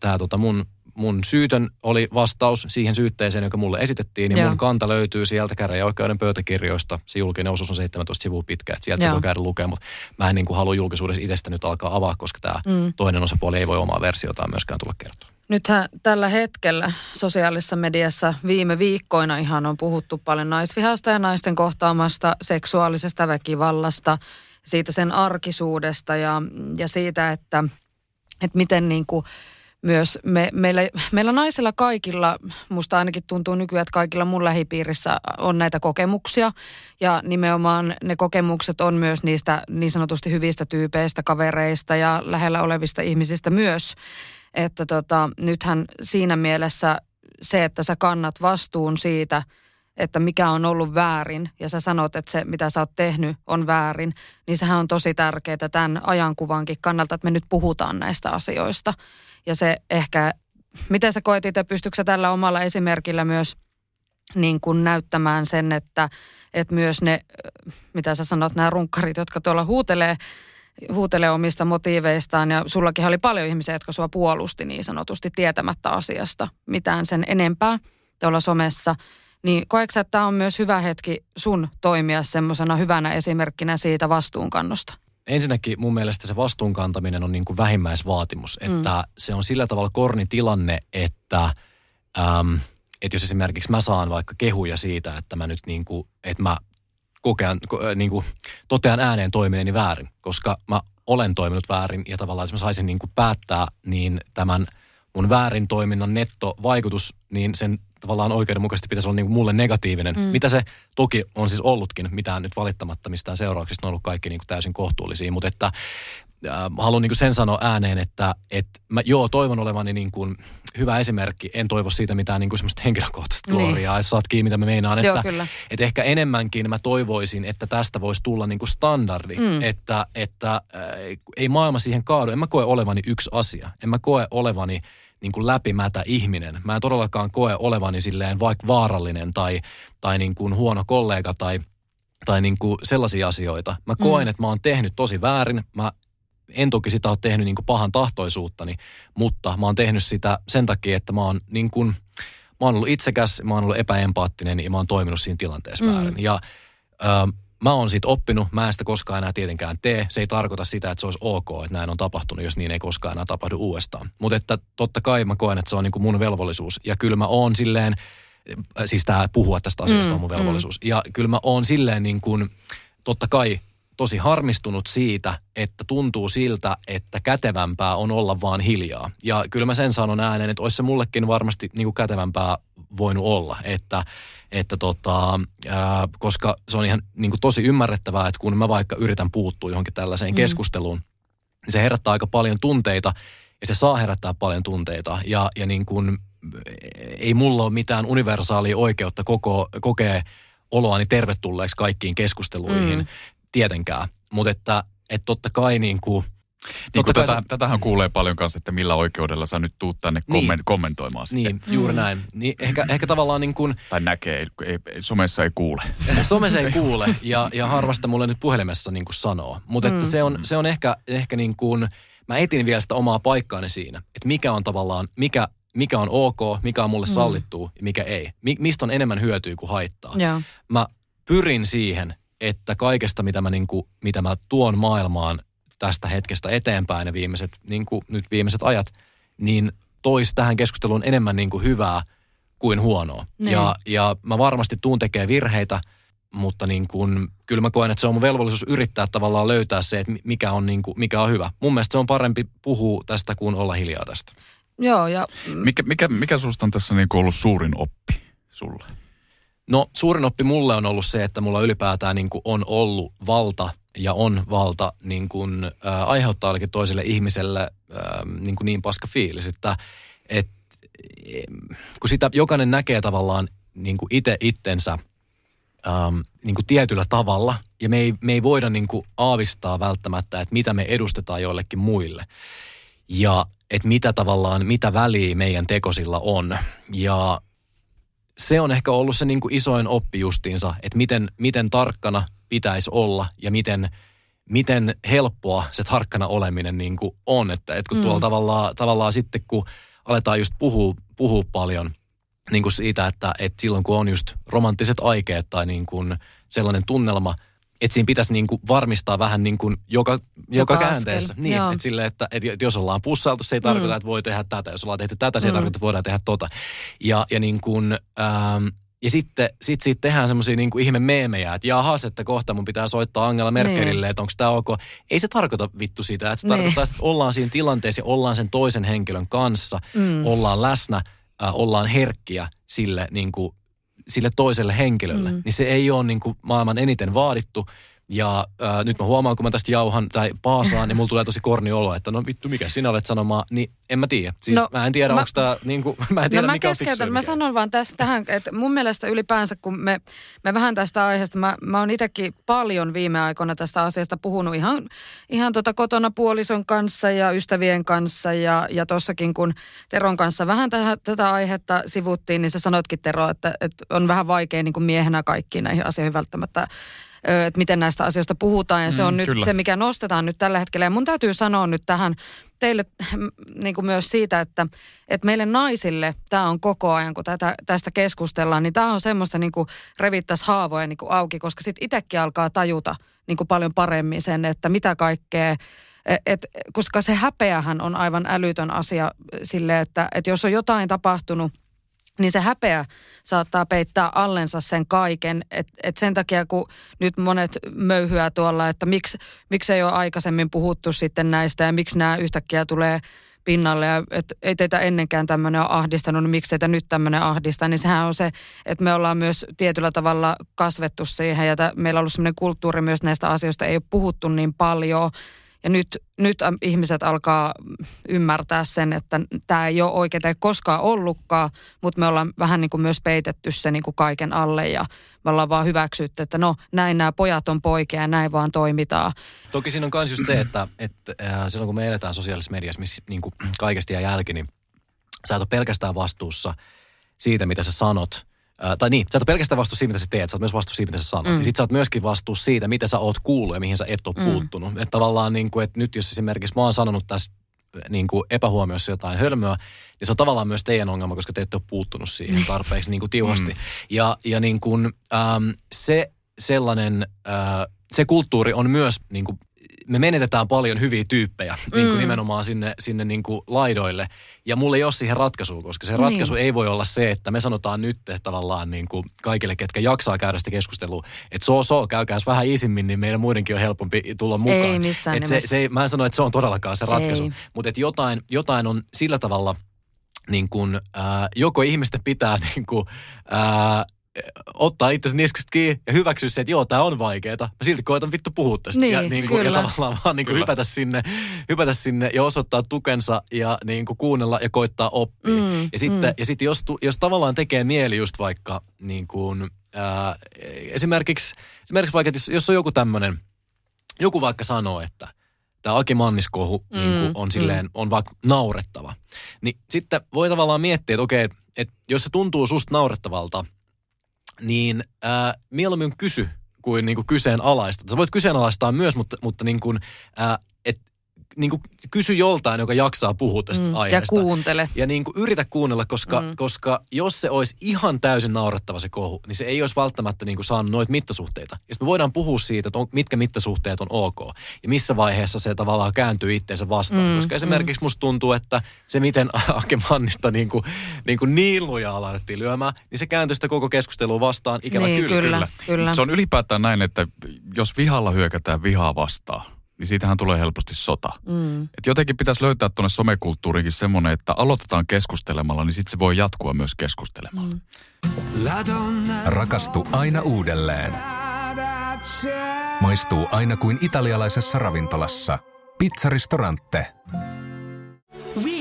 tämä tota mun, mun syytön oli vastaus siihen syytteeseen, joka mulle esitettiin, niin Joo. mun kanta löytyy sieltä käräjäoikeuden pöytäkirjoista. Se julkinen osuus on 17 sivua pitkä, että sieltä se Joo. voi käydä lukemaan, mutta mä en niin kuin halua julkisuudessa itsestä nyt alkaa avaa, koska tämä mm. toinen osapuoli ei voi omaa versiotaan myöskään tulla kertoa. Nythän tällä hetkellä sosiaalisessa mediassa viime viikkoina ihan on puhuttu paljon naisvihasta ja naisten kohtaamasta seksuaalisesta väkivallasta, siitä sen arkisuudesta ja, ja siitä, että, että miten niin kuin myös me, meillä, meillä naisilla kaikilla, musta ainakin tuntuu nykyään, että kaikilla mun lähipiirissä on näitä kokemuksia. Ja nimenomaan ne kokemukset on myös niistä niin sanotusti hyvistä tyypeistä, kavereista ja lähellä olevista ihmisistä myös. Että tota, nythän siinä mielessä se, että sä kannat vastuun siitä, että mikä on ollut väärin ja sä sanot, että se mitä sä oot tehnyt on väärin, niin sehän on tosi tärkeää tämän ajankuvankin kannalta, että me nyt puhutaan näistä asioista. Ja se ehkä, miten sä koet itse, pystytkö sä tällä omalla esimerkillä myös niin kuin näyttämään sen, että, että myös ne, mitä sä sanot, nämä runkkarit, jotka tuolla huutelee, huutelee omista motiiveistaan ja sullakin oli paljon ihmisiä, jotka sua puolusti niin sanotusti tietämättä asiasta mitään sen enempää tuolla somessa. Niin koetko että tämä on myös hyvä hetki sun toimia semmoisena hyvänä esimerkkinä siitä vastuunkannosta? ensinnäkin mun mielestä se vastuunkantaminen on niin kuin vähimmäisvaatimus, mm. että se on sillä tavalla korni tilanne, että, äm, että jos esimerkiksi mä saan vaikka kehuja siitä, että mä nyt niin kuin, että mä kokean, niin kuin, totean ääneen toimineeni väärin, koska mä olen toiminut väärin ja tavallaan jos mä saisin niin kuin päättää, niin tämän mun väärin toiminnan nettovaikutus, niin sen tavallaan oikeudenmukaisesti pitäisi olla niin kuin mulle negatiivinen. Mm. Mitä se toki on siis ollutkin, mitään nyt valittamatta mistään seurauksista, ne on ollut kaikki niin kuin täysin kohtuullisia, mutta että äh, haluan niin kuin sen sanoa ääneen, että, että mä joo toivon olevani niin kuin hyvä esimerkki. En toivo siitä mitään niin kuin semmoista henkilökohtaista gloriaa, niin. jos saat kiinni, mitä mä meinaan. Että, joo, kyllä. että ehkä enemmänkin mä toivoisin, että tästä voisi tulla niin kuin standardi, mm. että, että äh, ei maailma siihen kaadu. En mä koe olevani yksi asia. En mä koe olevani niin kuin läpimätä ihminen. Mä en todellakaan koe olevani silleen vaikka vaarallinen tai, tai niin kuin huono kollega tai, tai niin kuin sellaisia asioita. Mä koen, mm. että mä oon tehnyt tosi väärin. Mä en toki sitä ole tehnyt niin pahan tahtoisuuttani, mutta mä oon tehnyt sitä sen takia, että mä oon niin kuin, mä oon ollut itsekäs, mä oon ollut epäempaattinen ja mä oon toiminut siinä tilanteessa mm. väärin. Ja ö, Mä oon siitä oppinut, mä en sitä koskaan enää tietenkään tee. Se ei tarkoita sitä, että se olisi ok, että näin on tapahtunut, jos niin ei koskaan enää tapahdu uudestaan. Mutta että totta kai mä koen, että se on niin kuin mun velvollisuus. Ja kyllä mä oon silleen, siis tämä puhua tästä asiasta mm, on mun mm. velvollisuus. Mm. Ja kyllä mä oon silleen niin kuin, totta kai tosi harmistunut siitä, että tuntuu siltä, että kätevämpää on olla vaan hiljaa. Ja kyllä mä sen sanon äänen, että olisi se mullekin varmasti niin kuin kätevämpää voinut olla, että, että tota, ää, koska se on ihan niin kuin tosi ymmärrettävää, että kun mä vaikka yritän puuttua johonkin tällaiseen mm. keskusteluun, niin se herättää aika paljon tunteita ja se saa herättää paljon tunteita ja, ja niin kuin, ei mulla ole mitään universaalia oikeutta koko, kokea oloani tervetulleeksi kaikkiin keskusteluihin. Mm tietenkään. Mutta että, että totta kai niin kuin, niin kuin tätä, sä... Tätähän kuulee paljon kanssa, että millä oikeudella sä nyt tuut tänne niin. komment, kommentoimaan niin, sitten. Niin, juuri mm. näin. Niin ehkä, ehkä tavallaan niin kuin... Tai näkee, ei, ei, somessa ei kuule. [LAUGHS] somessa ei kuule ja, ja harvasta mulle nyt puhelimessa niin kuin sanoo. Mutta mm. että se on, se on ehkä, ehkä niin kuin, mä etin vielä sitä omaa paikkaani siinä, että mikä on tavallaan, mikä, mikä on ok, mikä on mulle mm. sallittua ja mikä ei. Mi, mistä on enemmän hyötyä kuin haittaa. Ja. Mä pyrin siihen, että kaikesta, mitä mä, niin kuin, mitä mä tuon maailmaan tästä hetkestä eteenpäin ja viimeiset, niin kuin nyt viimeiset ajat, niin tois tähän keskusteluun enemmän niin kuin hyvää kuin huonoa. Niin. Ja, ja mä varmasti tuun tekee virheitä, mutta niin kuin, kyllä mä koen, että se on mun velvollisuus yrittää tavallaan löytää se, että mikä on, niin kuin, mikä on hyvä. Mun mielestä se on parempi puhua tästä kuin olla hiljaa tästä. Joo, ja... Mikä, mikä, mikä susta on tässä niin kuin ollut suurin oppi sulle? No suurin oppi mulle on ollut se, että mulla ylipäätään niin kuin on ollut valta ja on valta niin kuin, äh, aiheuttaa jollekin toiselle ihmiselle äh, niin, kuin niin paska fiilis, että et, kun sitä jokainen näkee tavallaan niin kuin itse itsensä ähm, niin kuin tietyllä tavalla ja me ei, me ei voida niin kuin aavistaa välttämättä, että mitä me edustetaan joillekin muille. Ja että mitä tavallaan, mitä väliä meidän tekosilla on. Ja se on ehkä ollut se niin kuin isoin oppi justiinsa, että miten, miten tarkkana pitäisi olla ja miten, miten helppoa se tarkkana oleminen niin kuin on. Että, että kun mm. tuolla tavallaan, tavallaan sitten, kun aletaan just puhua, puhua paljon niin kuin siitä, että, että silloin kun on just romanttiset aikeet tai niin kuin sellainen tunnelma – että siinä pitäisi niin kuin varmistaa vähän niin kuin joka, joka, joka käänteessä. Niin, että, sille, että, että jos ollaan pussailtu, se ei tarkoita, mm. että voi tehdä tätä. Jos ollaan tehty tätä, se ei mm. tarkoita, että voidaan tehdä tota. Ja, ja niin kuin, ähm, ja sitten sit siitä tehdään semmoisia niin ihme meemejä, että jahas, että kohta mun pitää soittaa Angela Merkelille, niin. että onko tämä ok. Ei se tarkoita vittu sitä, että se niin. tarkoittaa, että ollaan siinä tilanteessa ja ollaan sen toisen henkilön kanssa, mm. ollaan läsnä, äh, ollaan herkkiä sille niin kuin sille toiselle henkilölle, mm. niin se ei ole niin kuin maailman eniten vaadittu, Ja äh, nyt mä huomaan, kun mä tästä jauhan tai paasaan, niin mulla tulee tosi korni olo, että no vittu, mikä sinä olet sanomaan, niin en mä tiedä. Siis no, mä en tiedä, onko tämä, niin kuin, [LAUGHS] mä en tiedä, no, mä mikä on Mä sanon vaan tästä tähän, että mun mielestä ylipäänsä, kun me, me vähän tästä aiheesta, mä, mä oon itsekin paljon viime aikoina tästä asiasta puhunut ihan, ihan tota kotona puolison kanssa ja ystävien kanssa ja, ja tossakin, kun Teron kanssa vähän täh, tätä aihetta sivuttiin, niin sä sanoitkin Tero, että, että on vähän vaikea niin kuin miehenä kaikkiin näihin asioihin välttämättä että miten näistä asioista puhutaan. Ja se on mm, nyt kyllä. se, mikä nostetaan nyt tällä hetkellä. Ja mun täytyy sanoa nyt tähän teille niin kuin myös siitä, että, että meille naisille tämä on koko ajan, kun tätä, tästä keskustellaan, niin tämä on semmoista niin kuin revittäisi haavoja niin kuin auki, koska sitten itsekin alkaa tajuta niin kuin paljon paremmin sen, että mitä kaikkea et, et, koska se häpeähän on aivan älytön asia sille, että, että jos on jotain tapahtunut niin se häpeä saattaa peittää allensa sen kaiken. Et, et sen takia, kun nyt monet möyhyä tuolla, että miksi, miksi ei ole aikaisemmin puhuttu sitten näistä ja miksi nämä yhtäkkiä tulee pinnalle ja et, ei teitä ennenkään tämmöinen ole ahdistanut, niin miksi teitä nyt tämmöinen ahdistaa, niin sehän on se, että me ollaan myös tietyllä tavalla kasvettu siihen ja meillä on ollut semmoinen kulttuuri myös näistä asioista, ei ole puhuttu niin paljon ja nyt, nyt ihmiset alkaa ymmärtää sen, että tämä ei ole oikein ei koskaan ollutkaan, mutta me ollaan vähän niin kuin myös peitetty se niin kuin kaiken alle ja me ollaan vaan hyväksytty, että no näin nämä pojat on poikia ja näin vaan toimitaan. Toki siinä on myös just se, että, että äh, silloin kun me eletään sosiaalisessa mediassa, missä niin kuin kaikesta jää jälki, niin sä et ole pelkästään vastuussa siitä, mitä sä sanot – Äh, tai niin, sä et ole pelkästään vastuus siitä, mitä sä teet, sä oot myös vastuus siitä, mitä sä sanot. Mm. Ja sit sä oot myöskin vastuus siitä, mitä sä oot kuullut ja mihin sä et ole mm. puuttunut. Että tavallaan niin kuin, että nyt jos esimerkiksi mä oon sanonut tässä niin kuin epähuomiossa jotain hölmöä, niin se on tavallaan myös teidän ongelma, koska te ette ole puuttunut siihen tarpeeksi niin kuin tiuhasti. Mm. Ja, ja niin kuin, ähm, se sellainen, äh, se kulttuuri on myös niin kuin me menetetään paljon hyviä tyyppejä mm. niin kuin nimenomaan sinne, sinne niin kuin laidoille. Ja mulla ei ole siihen ratkaisua, koska se ratkaisu niin. ei voi olla se, että me sanotaan nyt tavallaan niin kuin kaikille, ketkä jaksaa käydä sitä keskustelua, että so so, käykääs vähän isimmin, niin meidän muidenkin on helpompi tulla mukaan. Ei missään et se, se, Mä en sano, että se on todellakaan se ratkaisu, mutta että jotain, jotain on sillä tavalla niin kuin, äh, joko ihmisten pitää [LAUGHS] niin kuin, äh, ottaa itsesi niskasta kiinni ja hyväksyä se, että joo, tämä on vaikeaa. Mä silti koitan vittu puhua tästä. Niin, ja, niin kuin, ja tavallaan vaan niin kuin hypätä, sinne, hypätä sinne ja osoittaa tukensa ja niin kuin kuunnella ja koittaa oppia. Mm, ja sitten, mm. ja sitten jos, jos tavallaan tekee mieli just vaikka niin kuin, ää, esimerkiksi, esimerkiksi vaikka, jos, jos on joku tämmöinen, joku vaikka sanoo, että tämä Aki Manniskohu mm, niin kuin on mm. silleen, mm. on vaikka naurettava. Niin sitten voi tavallaan miettiä, että okei, että jos se tuntuu susta naurettavalta – niin äh, mieluummin kysy kuin, niin kuin kyseenalaista. Sä voit kyseenalaistaa myös, mutta, mutta niin kuin, äh, niin kuin kysy joltain, joka jaksaa puhua tästä mm, aiheesta. Ja kuuntele. Ja niin kuin yritä kuunnella, koska, mm. koska jos se olisi ihan täysin naurettava se kohu, niin se ei olisi välttämättä niin kuin saanut noita mittasuhteita. Ja me voidaan puhua siitä, että on, mitkä mittasuhteet on ok. Ja missä vaiheessa se tavallaan kääntyy itteensä vastaan. Mm, koska esimerkiksi mm. musta tuntuu, että se miten [LAUGHS] Ake Mannista niin, kuin, niin, kuin niin lujaa alettiin lyömään, niin se kääntyi sitä koko keskustelua vastaan. Ikävä niin, kyllä. kyllä, kyllä. Se on ylipäätään näin, että jos vihalla hyökätään vihaa vastaan, niin siitähän tulee helposti sota. Mm. Et jotenkin pitäisi löytää tuonne somekulttuuriinkin semmoinen, että aloitetaan keskustelemalla, niin sitten se voi jatkua myös keskustelemalla. Mm. Rakastu aina uudelleen. Maistuu aina kuin italialaisessa ravintolassa. Pizzaristorante.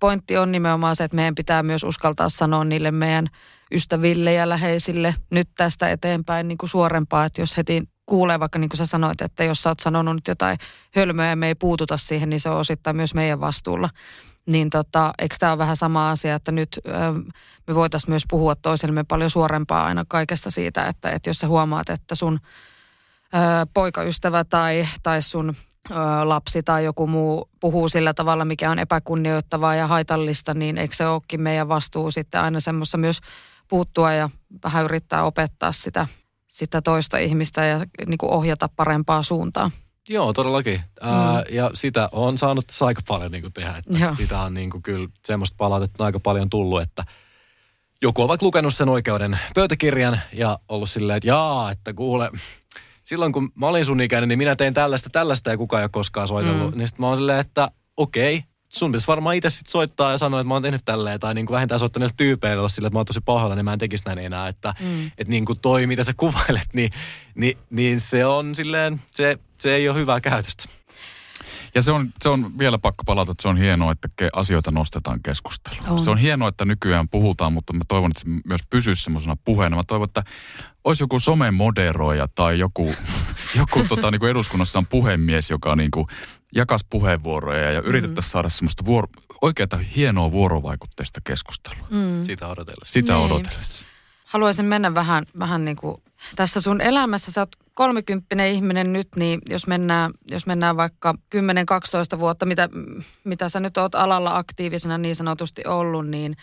pointti on nimenomaan se, että meidän pitää myös uskaltaa sanoa niille meidän ystäville ja läheisille nyt tästä eteenpäin niin kuin suorempaa, että jos heti kuulee vaikka niin kuin sä sanoit, että jos sä oot sanonut nyt jotain hölmöä ja me ei puututa siihen, niin se on osittain myös meidän vastuulla. Niin tota, eikö tämä ole vähän sama asia, että nyt ö, me voitaisiin myös puhua toisellemme paljon suorempaa aina kaikesta siitä, että, että jos sä huomaat, että sun ö, poikaystävä tai, tai sun lapsi tai joku muu puhuu sillä tavalla, mikä on epäkunnioittavaa ja haitallista, niin eikö se olekin meidän vastuu sitten aina semmoista myös puuttua ja vähän yrittää opettaa sitä, sitä toista ihmistä ja niin kuin ohjata parempaa suuntaan. Joo, todellakin. Mm. Ää, ja sitä on saanut tässä aika paljon niin kuin tehdä. Että Joo. sitä on niin kuin kyllä semmoista palautetta on aika paljon tullut, että joku on vaikka lukenut sen oikeuden pöytäkirjan ja ollut silleen, että jaa, että kuule, silloin kun mä olin sun ikäinen, niin minä tein tällaista, tällaista ja kukaan ei ole koskaan soitellut. Mm. Niin sitten mä oon silleen, että okei, sun pitäisi varmaan itse sitten soittaa ja sanoa, että mä oon tehnyt tälleen. Tai niin kuin vähintään soittaa niille tyypeille olla silleen, että mä oon tosi pahoilla, niin mä en tekisi näin enää. Että, mm. että niin kuin toi, mitä sä kuvailet, niin, niin, niin se on silleen, se, se ei ole hyvää käytöstä. Ja se on, se on vielä pakko palata, että se on hienoa, että ke- asioita nostetaan keskusteluun. On. Se on hienoa, että nykyään puhutaan, mutta mä toivon, että se myös pysyisi semmoisena puheena. Mä toivon, että olisi joku somemoderoija tai joku, [LAUGHS] joku tota, niin kuin eduskunnassa on puhemies, joka niin kuin jakas puheenvuoroja ja yritettäisiin saada semmoista vuoro, oikeata hienoa vuorovaikutteista keskustelua. Mm. Sitä odotellessa. Sitä Niin. odotellessa. Haluaisin mennä vähän, vähän niin kuin tässä sun elämässä. Sä oot kolmekymppinen ihminen nyt, niin jos mennään, jos mennään vaikka 10-12 vuotta, mitä, mitä sä nyt oot alalla aktiivisena niin sanotusti ollut, niin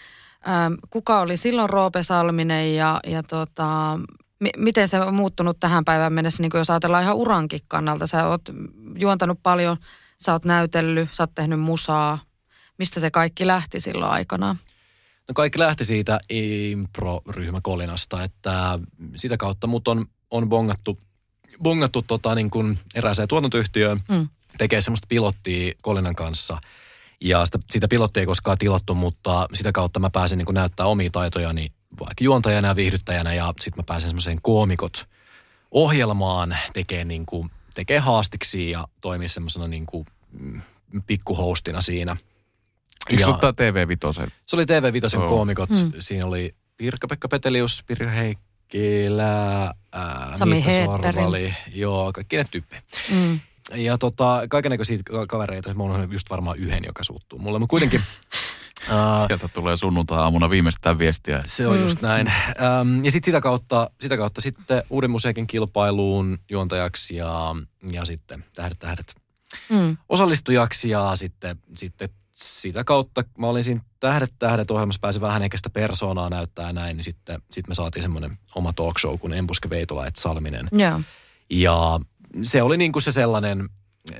kuka oli silloin Roope Salminen ja, ja tota, mi- miten se on muuttunut tähän päivään mennessä, niin kuin jos ajatellaan ihan urankin kannalta. Sä oot juontanut paljon, sä oot näytellyt, sä oot tehnyt musaa. Mistä se kaikki lähti silloin aikanaan? No kaikki lähti siitä impro-ryhmä Kolinasta, että sitä kautta mut on, on bongattu, bongattu tota niin kuin erääseen tuotantoyhtiöön Mm. tekee semmoista pilottia Kolinan kanssa. Ja sitä, sitä pilottia ei koskaan tilattu, mutta sitä kautta mä pääsin niin kuin näyttää omia taitojani vaikka juontajana ja viihdyttäjänä ja sitten mä pääsin semmoiseen koomikot ohjelmaan tekee, niin kuin, tekee haastiksi ja toimii semmoisena niin kuin, mm, pikkuhostina siinä. Eikö se ottaa TV Vitosen? se oli TV Vitosen Joo. koomikot. Mm. Siinä oli Pirkka-Pekka Petelius, Pirjo Heikkilä, ää, Sami. Sarvali. Joo, kaikki ne tyyppejä. Mm. Ja tota, kaikenlaisia kavereita. Mulla on just varmaan yhden, joka suuttuu mulle. Mutta kuitenkin [LAUGHS] ää, Sieltä tulee sunnuntai-aamuna viimeistään viestiä. se on just näin. Ähm, ja sitten sitä kautta, sitä kautta sitten uuden musiikin kilpailuun juontajaksi ja, ja sitten tähdet tähdet Mm. osallistujaksi ja sitten, sitten sitä kautta, mä olin siinä Tähdet tähdet ohjelmassa, pääsin vähän ehkä sitä persoonaa näyttää ja näin, niin sitten sit me saatiin semmoinen oma talk show kuin Embuske Veitola et Salminen. Joo. Ja se oli niin kuin se sellainen,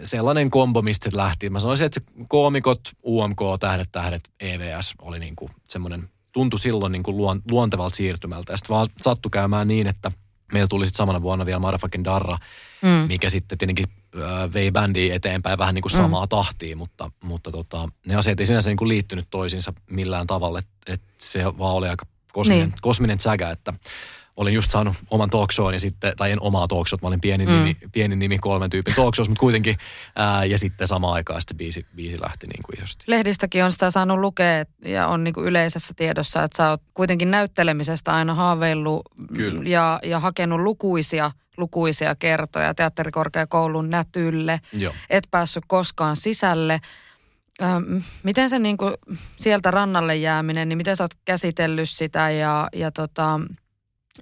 sellainen kombo, mistä se lähti. Mä sanoisin, että se koomikot, UMK, Tähdet, Tähdet, EVS oli niin kuin semmoinen, tuntui silloin niin kuin luon, luontevalta siirtymältä. Ja sitten vaan sattui käymään niin, että meillä tuli sitten samana vuonna vielä Motherfucking Darra, Mm. mikä sitten tietenkin äh, vei bändiä eteenpäin vähän niin kuin samaa mm. tahtia, mutta, mutta tota, ne asiat ei sinänsä niin kuin liittynyt toisiinsa millään tavalla, että et se vaan oli aika kosminen, Niin. kosminen sägä, että olin just saanut oman talk shown ja sitten, tai en omaa talk showt, mä olin pieni, Mm. nimi, pieni nimi kolmen tyypin talk shows, mutta kuitenkin, ää, ja sitten samaan aikaan sitten biisi, biisi lähti niin kuin isosti. Lehdistäkin on sitä saanut lukea ja on niin kuin yleisessä tiedossa, että sä oot kuitenkin näyttelemisestä aina haaveillut Kyllä. ja, ja hakenut lukuisia, lukuisia kertoja teatterikorkeakoulun nätylle. Joo. Et päässyt koskaan sisälle. Ähm, miten se niin kuin sieltä rannalle jääminen, niin miten sä oot käsitellyt sitä ja, ja tota,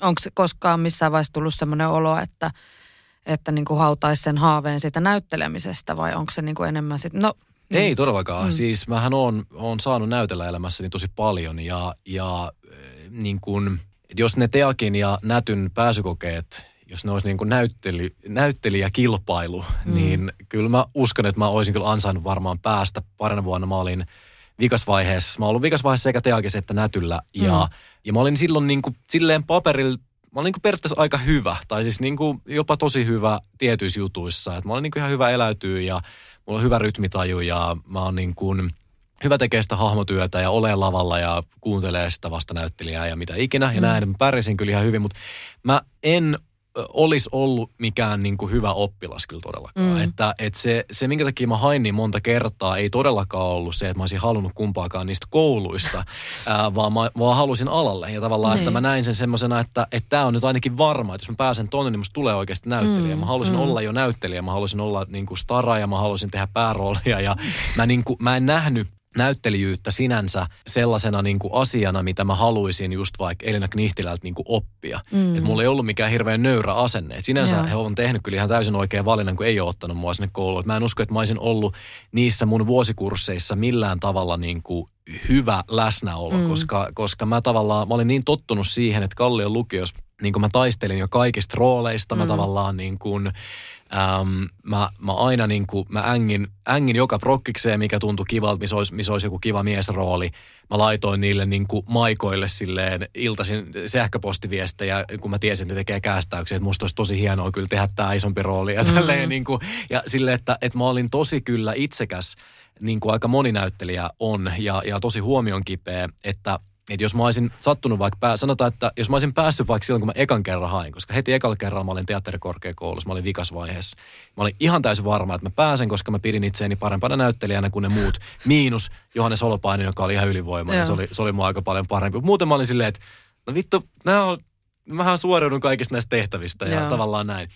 onko koskaan missään vaiheessa tullut semmoinen olo, että, että niin kuin hautaisi sen haaveen siitä näyttelemisestä vai onko se niin kuin enemmän sitten, no Ei todellakaan. Mm. Siis mähän oon, oon saanut näytellä elämässäni tosi paljon ja, ja äh, niin kun, jos ne Teakin ja Nätyn pääsykokeet, jos ne olisi niin kuin näyttely, näyttelijäkilpailu, mm. niin kyllä mä uskon, että mä olisin kyllä ansainnut varmaan päästä. Parina vuonna mä olin vikasvaiheessa. Mä oon ollut vikasvaiheessa sekä Teakissa että Nätyllä ja, Mm. ja mä olin silloin niin kuin, silleen paperilla mä olin niin periaatteessa aika hyvä, tai siis niin kuin jopa tosi hyvä tietyissä jutuissa. Et mä olin niin kuin ihan hyvä eläytyä ja mulla on hyvä rytmitaju ja mä oon niin kuin hyvä tekee sitä hahmotyötä ja ole lavalla ja kuuntelee sitä vasta näyttelijää ja mitä ikinä ja näin. Mä pärjäsin kyllä ihan hyvin, mutta mä en olisi ollut mikään niin kuin hyvä oppilas kyllä todellakaan. Mm. Että, että se, se, minkä takia mä hain niin monta kertaa, ei todellakaan ollut se, että mä olisin halunnut kumpaakaan niistä kouluista, [LAUGHS] ää, vaan mä vaan halusin alalle. Ja tavallaan, Niin. että mä näin sen semmoisena, että että tämä on nyt ainakin varma, että jos mä pääsen tonne, niin musta tulee oikeasti näyttelijä. Mm, Mä halusin mm. olla jo näyttelijä, mä halusin olla niin kuin stara ja mä halusin tehdä pääroolia. Ja mä, niin kuin, mä en nähnyt näyttelijyyttä sinänsä sellaisena niin kuin asiana, mitä mä haluaisin just vaikka Elina Knihtilältä niin kuin oppia. Mm. Että mulla ei ollut mikään hirveän nöyrä asenne. Et sinänsä Joo. he on tehnyt kyllä ihan täysin oikean valinnan, kun ei ole ottanut mua sinne kouluun. Et mä en usko, että mä olisin ollut niissä mun vuosikursseissa millään tavalla niin kuin hyvä läsnäolo, Mm. koska, koska mä tavallaan, mä olin niin tottunut siihen, että Kallion lukiossa niin kuin mä taistelin jo kaikista rooleista. Mä Mm. tavallaan niin kuin, äm, mä, mä aina niin kuin, mä ängin, ängin joka prokkikseen, mikä tuntui kivalta, missä olisi, missä olisi joku kiva miesrooli. Mä laitoin niille niin kuin maikoille silleen iltaisin sähköpostiviestejä, kun mä tiesin, että ne tekee käästäyksiä, että musta olisi tosi hienoa kyllä tehdä tämä isompi rooli ja tälleen niin kuin, ja silleen, että, että mä olin tosi kyllä itsekäs, niin kuin aika moni näyttelijä on ja, ja tosi huomion kipeä, että että jos mä olisin sattunut vaikka, pää, sanotaan, että jos mä olisin päässyt vaikka silloin, kun mä ekan kerran hain, koska heti ekalla kerralla mä olin teatterikorkeakoulussa, mä olin vikasvaiheessa. Mä olin ihan täysin varma, että mä pääsen, koska mä pidin itseäni parempana näyttelijänä kuin ne muut. Miinus Johannes Holopainen, joka oli ihan ylivoimainen, se oli, se oli mua aika paljon parempi. Muuten mä olin silleen, että no vittu, nää on, mähän suoriudun kaikista näistä tehtävistä ja Joo. tavallaan näin.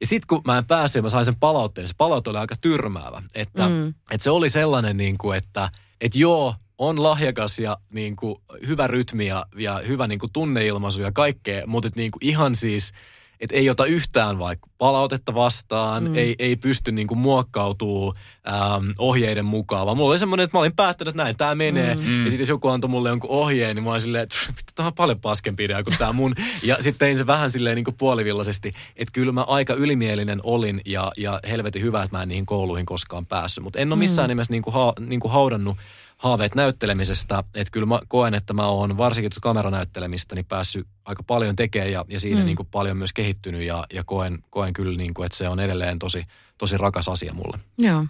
Ja sitten kun mä en päässyt mä sain sen palautteen, se palaute oli aika tyrmäävä. Että, mm. että se oli sellainen, niin kuin, että, että joo, on lahjakas ja niin kuin, hyvä rytmi ja, ja hyvä niin kuin, tunneilmaisu ja kaikkea, mutta niin kuin, ihan siis, että ei ota yhtään vaikka palautetta vastaan, mm. ei, ei pysty niin kuin, muokkautuu äm, ohjeiden mukaan, vaan mulla oli semmoinen, että mä olin päättänyt, että näin tämä menee. Mm. Ja sitten jos joku antoi mulle jonkun ohjeen, niin mä olin silleen, että tämä on paljon paskempi idea kuin tämä mun. [LAUGHS] Ja sitten tein se vähän silleen niin kuin puolivillaisesti, että kyllä mä aika ylimielinen olin ja, ja helvetin hyvä, että mä en niihin kouluihin koskaan päässyt. Mutta en ole missään mm. nimessä niin kuin, ha, niin kuin haudannut haaveet näyttelemisestä. Että kyllä mä koen, että mä oon varsinkin tuota kameranäyttelemistä niin päässyt aika paljon tekemään ja, ja siinä mm. niin kuin paljon myös kehittynyt ja, ja koen, koen kyllä, niin kuin, että se on edelleen tosi, tosi rakas asia mulle. Joo.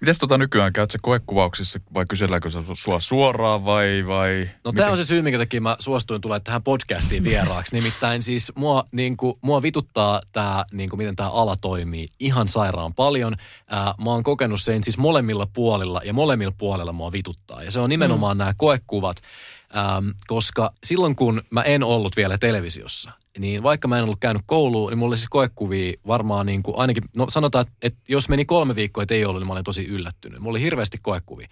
Mites tota nykyään, käyt koekuvauksissa vai kyselläänkö se sua suoraan vai... vai No tämä on se syy, minkä takia mä suostuin tulee tähän podcastiin vieraaksi. Nimittäin siis mua, niin kuin, mua vituttaa tämä, niin kuin, miten tämä ala toimii ihan sairaan paljon. Ää, mä oon kokenut sen siis molemmilla puolilla ja molemmilla puolilla mua vituttaa. Ja se on nimenomaan mm. nämä koekuvat, äm, koska silloin kun mä en ollut vielä televisiossa, niin vaikka mä en ollut käynyt kouluun, niin mulla oli siis koekuvia varmaan niin kuin ainakin, no sanotaan, että, jos meni kolme viikkoa, että ei ollut, niin mä olin tosi yllättynyt. Mulla oli hirveästi koekuvia.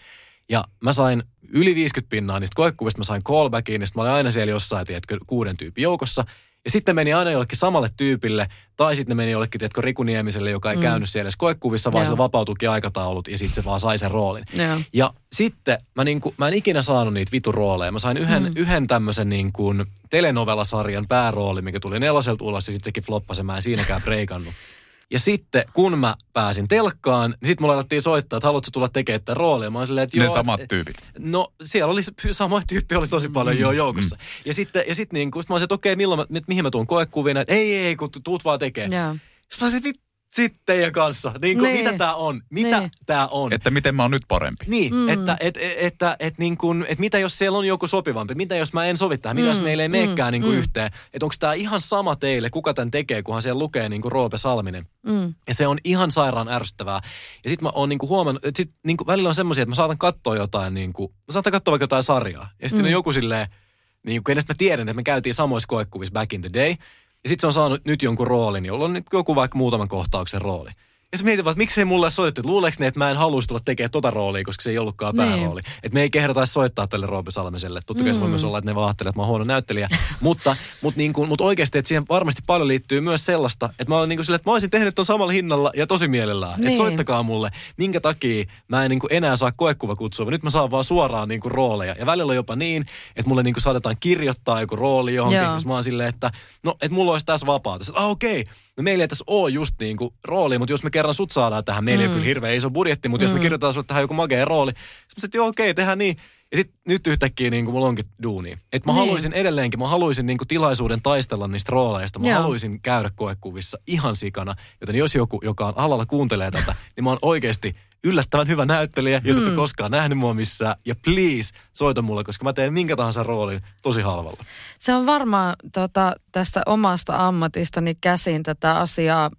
Ja mä sain yli 50 pinnaa niistä koekuvista, mä sain callbackiin, niin mä olin aina siellä jossain, tiedätkö, kuuden tyypin joukossa. Ja sitten meni aina jollekin samalle tyypille, tai sitten ne meni jollekin, tiedätkö, Riku Niemiselle, joka ei mm. käynyt siellä edes koekuvissa, vaan Joo. se vapautuikin aikataulut, ja sitten se vaan sai sen roolin. Joo. Ja sitten mä, niinku, mä en ikinä saanut niitä vitu rooleja. Mä sain yhden, mm. yhden tämmöisen niin kuin telenovelasarjan päärooli, mikä tuli neloselta ulos ja sitten sekin floppasi. Mä en siinäkään breikannut. Ja sitten kun mä pääsin telkkaan, niin sitten mulle alettiin soittaa, että haluatko tulla tekemään tätä roolia. Mä olin silleen, että Ne joo, samat et- tyypit. No siellä oli se- sama tyyppi oli tosi paljon jo joukossa. Ja sitten, ja sitten niin kun mä olisin, että okei, milloin mä, mit- mihin mä tuun koekuviin, että ei, ei, kun tuut vaan tekemään. Joo. Sitten mä olisin, "Vit- sitten teidän kanssa. Niin kuin, Niin. mitä tää on? Mitä Niin. tää on? Että miten mä oon nyt parempi. Niin, mm. että et, et, että et, niin kun, et mitä jos siellä on joku sopivampi, mitä jos mä en sovi tähän, mitä jos meillä ei meekään niin kuin yhteen, että onko tämä ihan sama teille, kuka tämän tekee, kunhan siellä lukee niin kuin Roope Salminen. Mm. Ja se on ihan sairaan ärsyttävää. Ja sitten mä oon niinku huomannut, että sit niinku välillä on semmoisia, että mä saatan katsoa jotain, niinku, mä saatan katsoa vaikka jotain sarjaa. Ja sitten mm. on joku silleen, niin kun edes mä tiedän, että me käytiin samoissa koekuvissa back in the day. Ja sitten se on saanut nyt jonkun roolin, jolla on nyt joku vaikka muutaman kohtauksen rooli. Ja sitten mietin vaan, että miksei mulle soitettu, että luuleeko ne, että mä en haluaisi tulla tekemään tota roolia, koska se ei ollutkaan Niin. päärooli. Että me ei kehdataisi soittaa tälle Roope Salmeselle. Totta kai se voi myös olla, että ne vaan ajattelee, että mä oon huono näyttelijä. [LAUGHS] mutta, mutta, niin kuin, mutta oikeasti, että siihen varmasti paljon liittyy myös sellaista, että mä olen niin kuin sille, että mä olisin tehnyt ton samalla hinnalla ja tosi mielellään. Että Niin. soittakaa mulle, minkä takia mä en niin kuin enää saa koekuvakutsua, vaan nyt mä saan vaan suoraan niin kuin rooleja. Ja välillä on jopa niin, että mulle niin kuin saatetaan kirjoittaa joku rooli johonkin, Joo. jos mä oon silleen, että no, että mulla olisi tässä vapaata. Ah okei, no meillä ei tässä ole just niin kuin rooli, mutta jos me kerran sut saadaan tähän, meillä mm. kyllä hirveän iso budjetti, mutta mm. jos me kirjoitetaan sulle tähän joku magea rooli, sitten että joo okei, tehdään niin. Ja sitten nyt yhtäkkiä niin kuin mulla onkin duuni. Että mä Niin. haluaisin edelleenkin, mä haluaisin niin kuin tilaisuuden taistella niistä rooleista. Mä Joo. haluaisin käydä koekuvissa ihan sikana. Joten jos joku, joka on alalla kuuntelee tätä, niin mä oon oikeasti yllättävän hyvä näyttelijä, jos Hmm. et koskaan nähnyt mua missään. Ja please, soita mulle, koska mä teen minkä tahansa roolin tosi halvalla. Se on varmaan tota, tästä omasta ammatistani käsin tätä asiaa.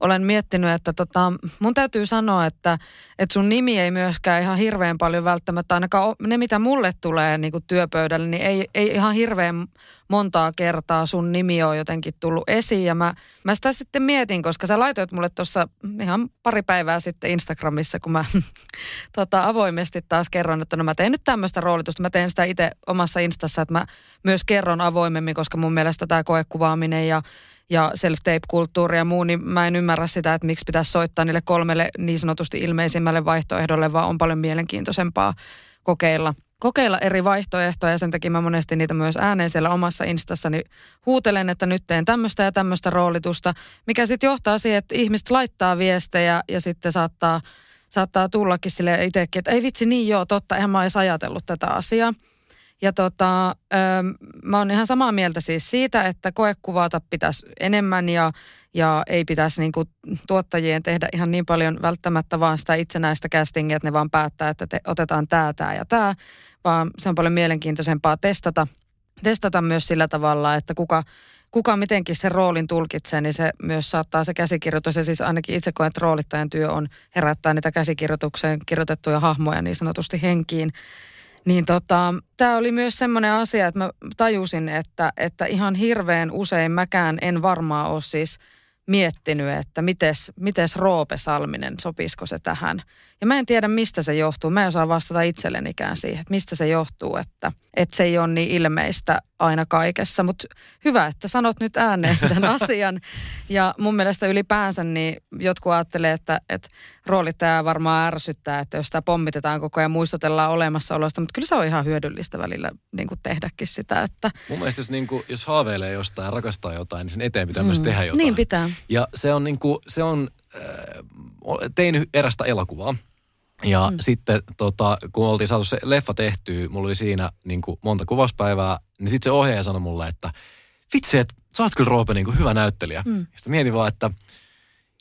Olen miettinyt, että tota, mun täytyy sanoa, että, että sun nimi ei myöskään ihan hirveän paljon välttämättä, ainakaan ne mitä mulle tulee niin kuin työpöydälle, niin ei, ei ihan hirveän montaa kertaa sun nimi on jotenkin tullut esiin. Ja mä, mä sitä sitten mietin, koska sä laitoit mulle tuossa ihan pari päivää sitten Instagramissa, kun mä [LAUGHS] tota, avoimesti taas kerron, että no mä teen nyt tämmöistä roolitusta. Mä teen sitä itse omassa instassa, että mä myös kerron avoimemmin, koska mun mielestä tämä koekuvaaminen ja ja self-tape-kulttuuri ja muu, niin mä en ymmärrä sitä, että miksi pitäisi soittaa niille kolmelle niin sanotusti ilmeisimmälle vaihtoehdolle, vaan on paljon mielenkiintoisempaa kokeilla. Kokeilla eri vaihtoehtoja ja sen takia mä monesti niitä myös ääneen siellä omassa instassani huutelen, että nyt teen tämmöistä ja tämmöistä roolitusta, mikä sitten johtaa siihen, että ihmiset laittaa viestejä ja sitten saattaa, saattaa tullakin sille itsekin, että ei vitsi niin joo, totta, eihän mä oon edes ajatellut tätä asiaa. Ja tota, mä oon ihan samaa mieltä siis siitä, että koekuvata pitäisi enemmän ja, ja ei pitäisi niinku tuottajien tehdä ihan niin paljon välttämättä vaan sitä itsenäistä castingia, että ne vaan päättää, että te, otetaan tämä, tämä ja tämä, vaan se on paljon mielenkiintoisempaa testata, testata myös sillä tavalla, että kuka, kuka mitenkin sen roolin tulkitsee, niin se myös saattaa se käsikirjoitus, ja siis ainakin itse koen, että roolittajan työ on herättää niitä käsikirjoitukseen kirjoitettuja hahmoja niin sanotusti henkiin. Niin tota, tämä oli myös semmoinen asia, että mä tajusin, että, että ihan hirveän usein mäkään en varmaan ole siis miettinyt, että mites, mites Roope Salminen, sopisiko se tähän. Ja mä en tiedä, mistä se johtuu. Mä en osaa vastata itsellenikään siihen, että mistä se johtuu, että, että se ei ole niin ilmeistä aina kaikessa. Mutta hyvä, että sanot nyt ääneen tämän [LAUGHS] asian. Ja mun mielestä ylipäänsä niin jotkut ajattelee, että, että roolittaja varmaan ärsyttää, että jos sitä pommitetaan koko ajan muistutellaan olemassaolosta. Mutta kyllä se on ihan hyödyllistä välillä niin kuin tehdäkin sitä. Että... Mun mielestä jos, niin kuin, jos haaveilee jostain ja rakastaa jotain, niin sen eteen pitää mm. myös tehdä jotain. Niin pitää. Ja se on, niin kuin, se on äh, tein erästä elokuvaa. Ja mm. sitten tota, kun oltiin saatu se leffa tehtyä, mulla oli siinä niin kuin monta kuvauspäivää, niin sitten se ohjaaja sanoi mulle, että vitsi, että sä oot kyllä Roope niin kuin hyvä näyttelijä. Mm. Sitten mietin vaan, että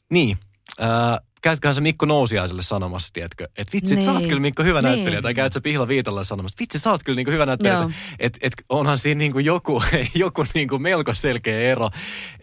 niin, ää, käytköhän se Mikko Nousiaiselle sanomassa, tiedätkö, että vitsi, niin. sä oot niin. kyllä Mikko hyvä niin. näyttelijä, tai käyt sä Pihla Viitalle sanomassa, vitsi, sä oot kyllä niin hyvä näyttelijä, että et, et, onhan siinä niin kuin joku, [LAUGHS] joku niin kuin melko selkeä ero,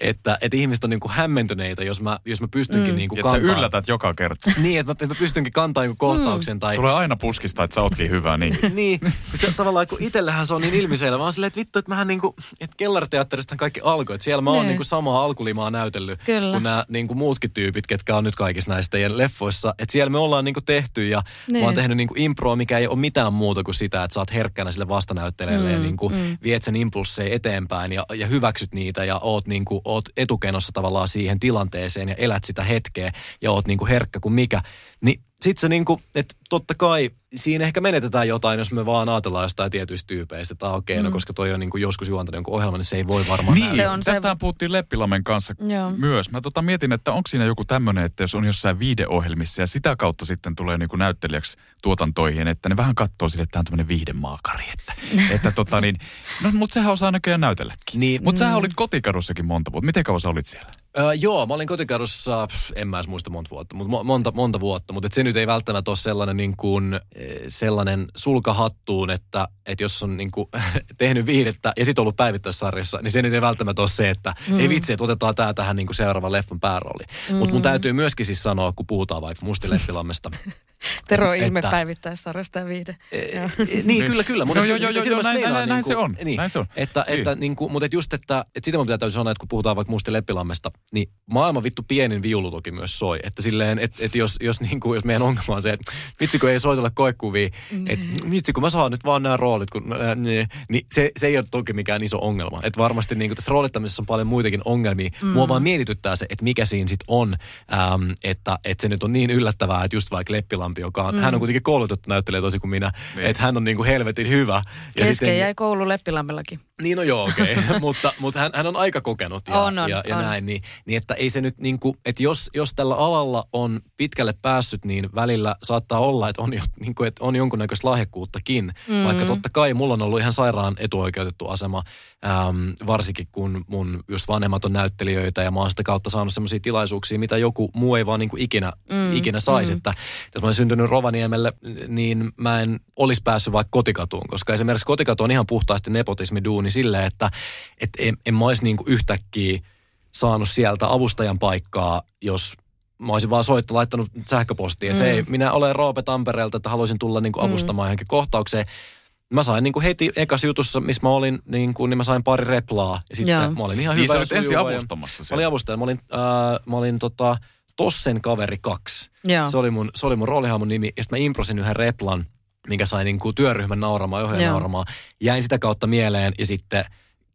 että et ihmiset on niin kuin hämmentyneitä, jos mä, jos mä pystynkin mm. niin kuin kantaa. Että sä yllätät joka kerta. [LAUGHS] niin, että mä, että mä pystynkin kantaa jonkun kohtauksen. Mm. Tai... Tulee aina puskista, että sä ootkin hyvä, niin. [LAUGHS] niin, se tavallaan, kun itsellähän se on niin ilmiselvä, vaan silleen, että vittu, että mähän niin kuin, että kellariteatterista kaikki alkoi, että siellä mä oon niin. niin kuin samaa alkulimaa näytellyt, Kyllä. kuin nämä niin kuin muutkin tyypit, ketkä on nyt kaikissa näistä teidän leffoissa. Että siellä me ollaan niinku tehty ja niin. mä oon tehnyt niinku improa, mikä ei ole mitään muuta kuin sitä, että sä oot herkkänä sille vastanäyttelijälle mm, ja niinku mm. viet sen impulsseja eteenpäin ja, ja hyväksyt niitä ja oot, niinku, oot etukenossa tavallaan siihen tilanteeseen ja elät sitä hetkeä ja oot niinku herkkä kuin mikä. Niin sit se niinku, että totta kai siinä ehkä menetetään jotain, jos me vaan ajatellaan jostain tietyistä tyypeistä, että okei, okay, no mm. koska toi on niinku joskus juontanut jonkun ohjelman, niin se ei voi varmaan Niin, se on tästähän se... puhuttiin Leppilamen kanssa Joo. myös. Mä tota mietin, että onko siinä joku tämmöinen, että jos on jossain viideohjelmissa ja sitä kautta sitten tulee niinku näyttelijäksi tuotantoihin, että ne vähän katsoo sille, että tämä on tämmöinen viihdemaakari. Että, [LAUGHS] että tota niin, no mutta sehän osaa näköjään näytelläkin. Niin. Mutta mm. sähän olit kotikadussakin monta vuotta. Miten kauan sä olit siellä? Öö, joo, mä olin kotikadussa, en mä edes muista monta vuotta, mutta monta, monta vuotta. Mutta se nyt ei välttämättä ole sellainen, niin kuin, sellainen sulkahattuun, että, että jos on niin kuin, [LAUGHS] tehnyt viihdettä ja sitten ollut päivittäissarjassa, niin se nyt ei välttämättä ole se, että mm. ei vitsi, että otetaan tämä tähän niin kuin seuraavan leffan päärooli. Mm. Mutta mun täytyy myöskin siis sanoa, kun puhutaan vaikka Musti Leppilammesta, [LAUGHS] Tero Ilme että, ja viihde. E, e, niin, kyllä, kyllä. Mutta no, joo, joo, joo, näin, näin, näin, näin, se on. Niin, näin se on. Että, niin. että, niin kuin, mutta just, että, että sitä mun pitää sanoa, että kun puhutaan vaikka Musti Leppilammesta, niin maailman vittu pienin viulu toki myös soi. Että silleen, että, että jos, jos, niin kuin, jos meidän ongelma on se, että vitsi kun ei soitella koekuvia, mm. että vitsi kun mä saan nyt vaan nämä roolit, kun, äh, niin, niin se, se ei ole toki mikään iso ongelma. Että varmasti niin kuin tässä roolittamisessa on paljon muitakin ongelmia. Mm. Mua vaan mietityttää se, että mikä siinä sitten on, ähm, että, että se nyt on niin yllättävää, että just vaikka Leppilampi, joka on, mm. hän on kuitenkin koulutettu näyttelijä tosi kuin minä, niin. että hän on niin kuin helvetin hyvä. Ja Kesken sitten, jäi koulu Leppilammellakin. Niin no joo, okei, okay. [LAUGHS] mutta, mutta hän, hän on aika kokenut ja, on, on, ja, ja on. näin. Niin, niin, että ei se nyt niin kuin, että jos, jos tällä alalla on pitkälle päässyt, niin välillä saattaa olla, että on, jo, niin kuin, että on jonkunnäköistä lahjakkuuttakin. Mm-hmm. Vaikka totta kai mulla on ollut ihan sairaan etuoikeutettu asema, äm, varsinkin kun mun just vanhemmat on näyttelijöitä ja mä oon sitä kautta saanut sellaisia tilaisuuksia, mitä joku muu ei vaan niin kuin ikinä, mm, ikinä saisi. Mm. Että jos mä olen syntynyt Rovaniemelle, niin mä en olisi päässyt vaikka kotikatuun, koska esimerkiksi kotikatu on ihan puhtaasti nepotismiduuni silleen, että et en, en mä olisi niin kuin yhtäkkiä saanut sieltä avustajan paikkaa, jos mä olisin vaan soittu, laittanut sähköpostiin, että mm. hei, minä olen Roope Tampereelta, että haluaisin tulla niin kuin mm. avustamaan mm. johonkin kohtaukseen mä sain niin kuin heti ekas jutussa, missä mä olin, niin, kuin, niin mä sain pari replaa. Ja sitten Joo. mä olin ihan niin hyvä. Niin ensin avustamassa Mä olin avustaja. Mä olin, äh, mä olin tota, Tossen kaveri kaksi. Joo. Se oli mun, se oli mun roolihahmon nimi. Ja sitten mä improsin yhden replan, minkä sai niin kuin työryhmän nauramaan, ohjaajan nauramaan. Jäin sitä kautta mieleen ja sitten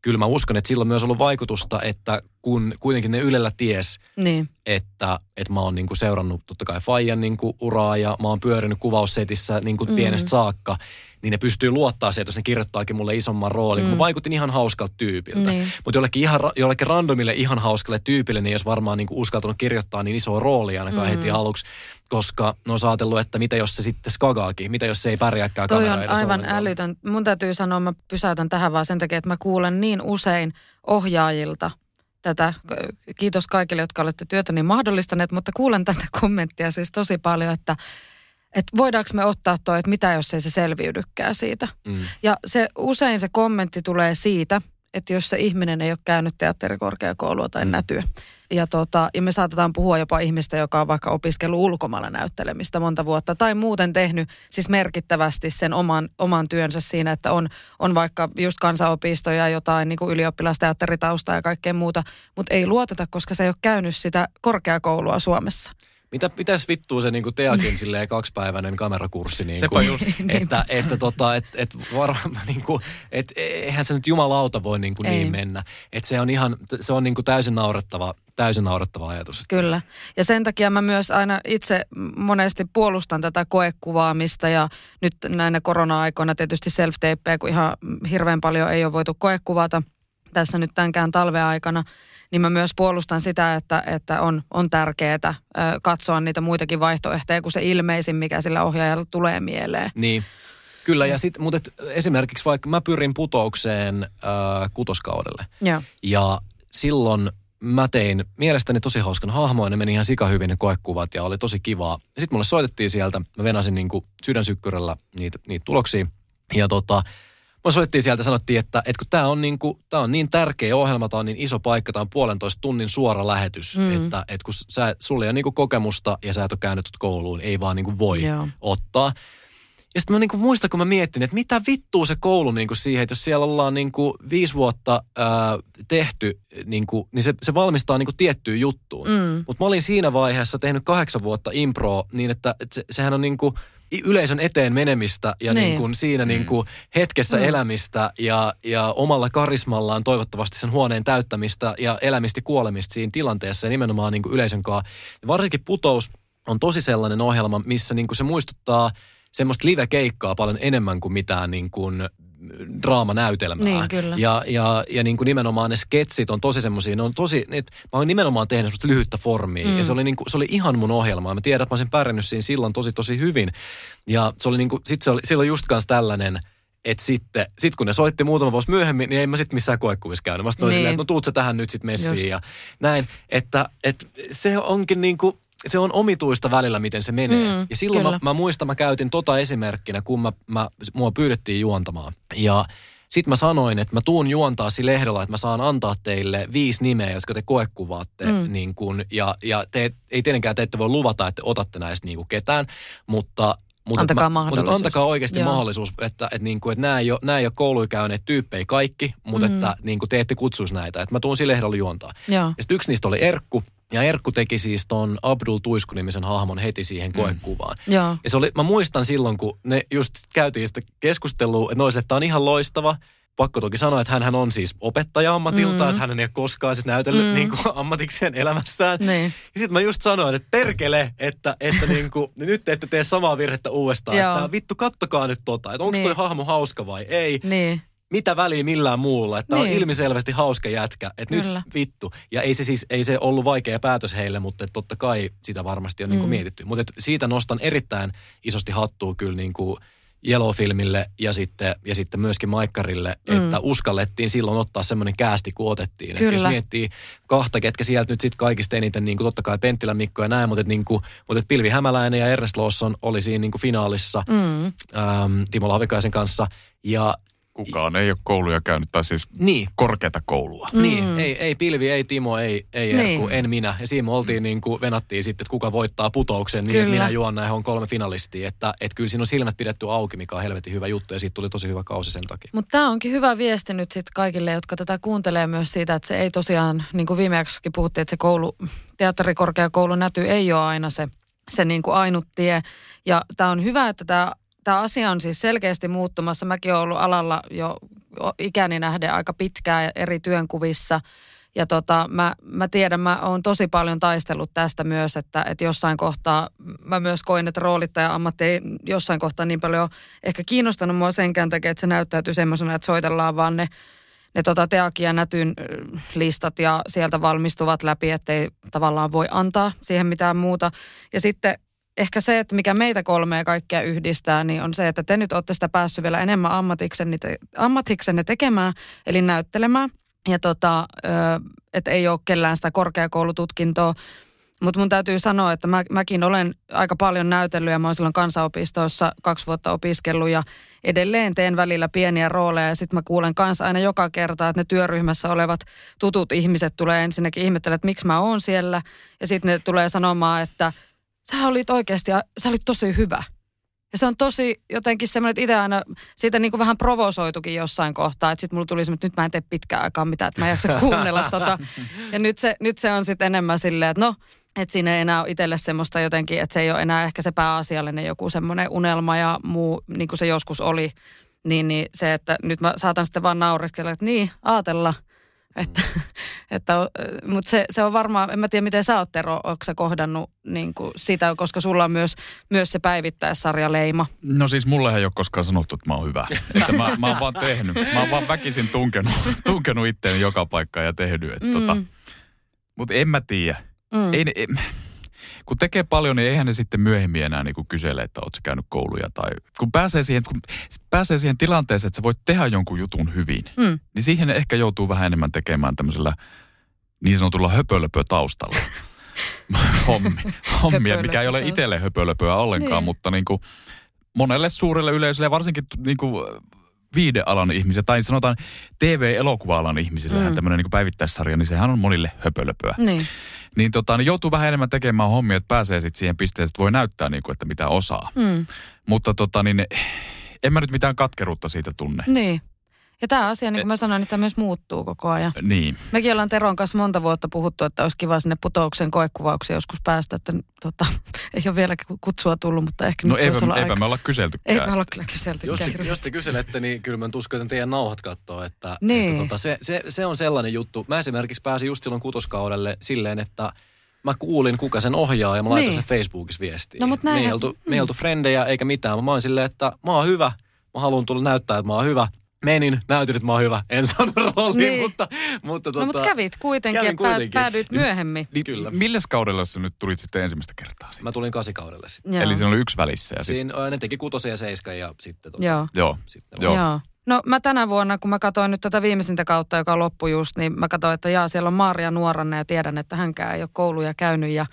kyllä mä uskon, että sillä on myös ollut vaikutusta, että kun kuitenkin ne Ylellä ties, Niin. että, että mä oon niinku seurannut totta kai Fajan niinku uraa ja mä oon pyörinyt kuvaussetissä niinku mm. pienestä saakka, niin ne pystyy luottaa siihen, että jos ne kirjoittaakin mulle isomman roolin. Mm. Mä vaikutin ihan hauskalta tyypiltä. Niin. Mutta jollekin, ihan, jollekin randomille ihan hauskalle tyypille, niin olisi varmaan niinku uskaltanut kirjoittaa niin isoa roolia ainakaan mm. heti aluksi, koska ne on ajatellut, että mitä jos se sitten skagaakin, mitä jos se ei pärjääkään Toi on aivan ollenkaan. älytön. Mun täytyy sanoa, mä pysäytän tähän vaan sen takia, että mä kuulen niin usein ohjaajilta tätä. Kiitos kaikille, jotka olette työtäni mahdollistaneet, mutta kuulen tätä kommenttia siis tosi paljon, että että voidaanko me ottaa toi, että mitä jos ei se selviydykään siitä. Mm. Ja se, usein se kommentti tulee siitä, että jos se ihminen ei ole käynyt teatterikorkeakoulua tai mm. nätyä. Ja, tota, ja me saatetaan puhua jopa ihmistä, joka on vaikka opiskellut ulkomailla näyttelemistä monta vuotta tai muuten tehnyt siis merkittävästi sen oman, oman työnsä siinä, että on, on vaikka just kansanopisto ja jotain niin kuin ylioppilasteatteritaustaa ja kaikkea muuta, mutta ei luoteta, koska se ei ole käynyt sitä korkeakoulua Suomessa. Mitä pitäisi vittua se niinku Teakin silleen kaksipäiväinen kamerakurssi, niinku, Sepä just. [LAUGHS] että, että, tota, et, et varmaan [LAUGHS] niinku, et eihän se nyt jumalauta voi niinku Ei. niin mennä. Että se on ihan, se on niinku täysin naurettava, täysin naurettava ajatus. Kyllä. Ja sen takia mä myös aina itse monesti puolustan tätä koekuvaamista ja nyt näinä korona-aikoina tietysti self kun ihan hirveän paljon ei ole voitu koekuvata tässä nyt tämänkään talven aikana, niin mä myös puolustan sitä, että, että on, on tärkeää katsoa niitä muitakin vaihtoehtoja kuin se ilmeisin, mikä sillä ohjaajalla tulee mieleen. Niin. Kyllä, ja sit, mutta esimerkiksi vaikka mä pyrin putoukseen äh, kutoskaudelle. Joo. Ja silloin mä tein mielestäni tosi hauskan hahmoa, ne meni ihan sikahyvin ne koekuvat ja oli tosi kivaa. Ja sitten mulle soitettiin sieltä, mä venasin niinku sydänsykkyrällä niitä, niitä tuloksia. Ja tota, Mä soittiin sieltä sanottiin, että, että kun tämä on, niin kuin, tää on niin tärkeä ohjelma, tämä on niin iso paikka, tämä on puolentoista tunnin suora lähetys, mm. että, että kun sä, sulla ei ole niin kuin kokemusta ja sä et ole käynyt tuota kouluun, ei vaan niin kuin voi Joo. ottaa. Ja sitten mä niinku muistan, kun mä miettin, että mitä vittua se koulu niinku siihen, että jos siellä ollaan niinku viisi vuotta ää, tehty, niinku, niin se, se valmistaa niinku tiettyyn juttuun. Mm. Mutta mä olin siinä vaiheessa tehnyt kahdeksan vuotta improa niin, että, että se, sehän on niinku yleisön eteen menemistä ja Niin. niinku siinä niinku hetkessä Mm. elämistä ja, ja omalla karismallaan toivottavasti sen huoneen täyttämistä ja elämistä kuolemista siinä tilanteessa ja nimenomaan niinku yleisön kanssa. Varsinkin putous on tosi sellainen ohjelma, missä niinku se muistuttaa semmoista live-keikkaa paljon enemmän kuin mitään niin kuin draamanäytelmää. Niin, kyllä. Ja, ja, ja niin kuin nimenomaan ne sketsit on tosi semmoisia, ne on tosi, ne, mä oon nimenomaan tehnyt semmoista lyhyttä formia. Mm. Ja se oli, niin kuin, se oli ihan mun ohjelma. Mä tiedän, että mä olisin pärjännyt siinä silloin tosi tosi hyvin. Ja se oli niin kuin, sit se oli, silloin just kans tällainen, että sitten, sit kun ne soitti muutama vuosi myöhemmin, niin ei mä sitten missään koekuvissa käynyt. Mä sitten Niin. niin. silleen, että no tuut sä tähän nyt sitten messiin Just. ja näin. Että, että se onkin niin kuin, se on omituista välillä, miten se menee. Mm, ja silloin mä, kyllä. mä muistan, mä käytin tota esimerkkinä, kun mä, mä, mua pyydettiin juontamaan. Ja sitten mä sanoin, että mä tuun juontaa sillä ehdolla, että mä saan antaa teille viisi nimeä, jotka te koekuvaatte. Mm. Niin kun, ja ja te, ei tietenkään te ette voi luvata, että otatte näistä niin ketään, mutta mutta Antakaa mä. Mutta antakaa oikeasti Joo. Mahdollisuus, että, että, niin kuin, että nämä, ei ole, nämä ei ole kouluja käyneet tyyppejä kaikki, mutta Mm. että niin kuin te ette kutsuisi näitä. Että mä tuun sille ehdolla juontaa. Joo. Ja sitten yksi niistä oli Erkku. Ja Erkku teki siis ton Abdul Tuisku-nimisen hahmon heti siihen koekuvaan. Joo. Ja se oli, mä muistan silloin, kun ne just käytiin sitä keskustelua, että nois, että tämä on ihan loistava. Pakko toki sanoa, että hän on siis opettaja ammatilta, Mm. että hän ei ole koskaan siis näytellyt Mm. mm. niin kuin ammatikseen elämässään. Niin. Ja sitten mä just sanoin, että perkele, että, että [LAUGHS] niin kuin, nyt te ette tee samaa virhettä uudestaan. Joo. Että vittu, kattokaa nyt tota, että onko Niin. toi hahmo hauska vai ei. Niin. Mitä väliä millään muulla, että niin. On ilmiselvästi hauska jätkä, että nyt Kyllä. vittu. Ja ei se siis, ei se ollut vaikea päätös heille, mutta totta kai sitä varmasti on mm. niin kuin mietitty. Mutta siitä nostan erittäin isosti hattua kyllä niin kuin Yellow-filmille ja sitten, ja sitten myöskin Maikkarille, Mm. että uskallettiin silloin ottaa semmoinen käästi, kun otettiin. Että jos Kyllä. miettii kahta, ketkä sieltä nyt sitten kaikista eniten, niin kuin totta kai Penttilä Mikko ja näin, mutta, niin kuin, mutta et Pilvi Hämäläinen ja Ernest Lawson oli siinä niin kuin finaalissa Mm. äm, Timo Lavikaisen kanssa. Ja Kukaan ei ole kouluja käynyt, tai siis niin, korkeata koulua. Mm. Niin, ei, ei Pilvi, ei Timo, ei, ei Erkku, Niin. en minä. Ja siinä me oltiin niin kuin, venattiin sitten, että kuka voittaa putouksen, niin että Kyllä. minä juon ja on kolme finalistia. Että, että kyllä siinä on silmät pidetty auki, mikä on helvetin hyvä juttu ja siitä tuli tosi hyvä kausi sen takia. Mutta tämä onkin hyvä viesti nyt sitten kaikille, jotka tätä kuuntelee myös siitä, että se ei tosiaan, niin kuin viime puhuttiin, että se koulu, teatterikorkeakoulun näty ei ole aina se, se niin kuin ainut tie. Ja tämä on hyvä, että tämä tämä asia on siis selkeästi muuttumassa. Mäkin olen ollut alalla jo ikäni nähden aika pitkään eri työnkuvissa. Ja tota, mä, mä tiedän, mä oon tosi paljon taistellut tästä myös, että, että jossain kohtaa, mä myös koin, että roolittaja-ammatti ei jossain kohtaa niin paljon ehkä kiinnostanut mua senkään takia, että se näyttäytyy semmoisena, että soitellaan vaan ne, ne tota Teakin ja Nätyn listat ja sieltä valmistuvat läpi, ettei tavallaan voi antaa siihen mitään muuta. Ja sitten ehkä se, että mikä meitä kolmea kaikkea yhdistää, niin on se, että te nyt olette sitä päässyt vielä enemmän ammatiksenne, ammatiksenne tekemään, eli näyttelemään. Ja tota, että ei ole kellään sitä korkeakoulututkintoa. Mutta mun täytyy sanoa, että mä, mäkin olen aika paljon näytellyt ja mä oon silloin kansanopistossa kaksi vuotta opiskellut ja edelleen teen välillä pieniä rooleja ja sitten mä kuulen kanssa aina joka kerta, että ne työryhmässä olevat tutut ihmiset tulee ensinnäkin ihmettelemään, että miksi mä oon siellä ja sitten ne tulee sanomaan, että – sä olit oikeasti, sä olit tosi hyvä. Ja se on tosi jotenkin semmoinen, että itse aina siitä niin kuin vähän provosoitukin jossain kohtaa. Että sitten mulla tuli semmoinen, että nyt mä en tee pitkään aikaa mitään, että mä en jaksa [LAUGHS] kuunnella tota. Ja nyt se, nyt se on sitten enemmän silleen, että no, että siinä ei enää ole itselle semmoista jotenkin, että se ei ole enää ehkä se pääasiallinen joku semmoinen unelma ja muu, niin kuin se joskus oli. Niin, niin se, että nyt mä saatan sitten vaan naureskella, että niin, aatella – että, [LAUGHS] että, mutta se, se on varmaan, en mä tiedä miten sä oot Tero, onko sä kohdannut niin kuin sitä, koska sulla on myös, myös se päivittäissarja Leima. No siis mullehan ei ole koskaan sanottu, että mä oon hyvä. [LAUGHS] että mä, mä oon vaan tehnyt. Mä oon vaan väkisin tunkenut, [LAUGHS] tunkenut itteen joka paikkaan ja tehnyt. Että mm. tota, mutta en mä tiedä. Mm. Ei, ei, kun tekee paljon, niin eihän ne sitten myöhemmin enää niin kuin kysele, että ootko käynyt kouluja. Tai kun pääsee siihen, kun pääsee siihen tilanteeseen, että sä voit tehdä jonkun jutun hyvin, mm. niin siihen ehkä joutuu vähän enemmän tekemään tämmöisellä niin sanotulla höpölöpö taustalla. [LAUGHS] Hommi, hommia, mikä ei ole itselle höpölöpöä ollenkaan, niin. mutta niin kuin monelle suurelle yleisölle ja varsinkin niin kuin viidealan ihmisiä, tai sanotaan TV-elokuva-alan ihmisille mm. tämmöinen niin päivittäissarja, niin sehän on monille höpölöpöä. Niin. Niin tota, niin joutuu vähän enemmän tekemään hommia, että pääsee sitten siihen pisteeseen, että voi näyttää niin kuin, että mitä osaa. Mm. Mutta tota, niin, en mä nyt mitään katkeruutta siitä tunne. Niin. Ja tämä asia, niin kuin mä sanoin, että tämä myös muuttuu koko ajan. Niin. Mekin ollaan Teron kanssa monta vuotta puhuttu, että olisi kiva sinne putouksen koekuvauksia joskus päästä, että tota, [LAUGHS] ei ole vielä kutsua tullut, mutta ehkä no nyt eipä, olla eipä me olla kyseltykään. Eipä olla kyllä kyselty. Jos, te, jos te kyselette, niin kyllä mä tuskon teidän nauhat katsoa, että, niin. että tota, se, se, se, on sellainen juttu. Mä esimerkiksi pääsin just silloin kutoskaudelle silleen, että mä kuulin, kuka sen ohjaa ja mä laitan niin. sen Facebookissa viestiin. No, mutta näin, me ei oltu, me ei oltu frendejä eikä mitään. Mä oon silleen, että mä oon hyvä. Mä haluan tulla näyttää, että mä oon hyvä menin, näytin, että mä oon hyvä. En saanut rooliin, niin. mutta... mutta tota, no, mutta kävit kuitenkin ja kuitenkin. päädyit myöhemmin. Niin, Kyllä. Milles kaudella sä nyt tulit sitten ensimmäistä kertaa? Sitten? Mä tulin kasikaudelle sitten. Joo. Eli siinä oli yksi välissä. Ja siinä sit... ne teki kutosen ja seiskan ja sitten... Tota, Joo. Joo. Sitten Joo. Joo. No mä tänä vuonna, kun mä katsoin nyt tätä viimeisintä kautta, joka loppui just, niin mä katsoin, että jaa, siellä on Maria nuoranne ja tiedän, että hänkään ei ole kouluja käynyt ja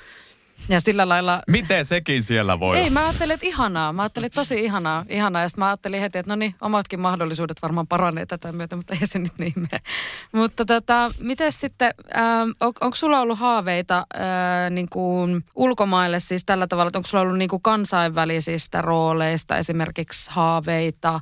ja sillä lailla... Miten sekin siellä voi Ei, mä ajattelin, että ihanaa. Mä ajattelin, että tosi ihanaa. ihanaa. Ja sitten mä ajattelin heti, että no niin, omatkin mahdollisuudet varmaan paranee tätä myötä, mutta ei se nyt niin mene. Mutta tota, miten sitten, äh, on, onko sulla ollut haaveita äh, niin kuin ulkomaille siis tällä tavalla, että onko sulla ollut niin kuin kansainvälisistä rooleista esimerkiksi haaveita?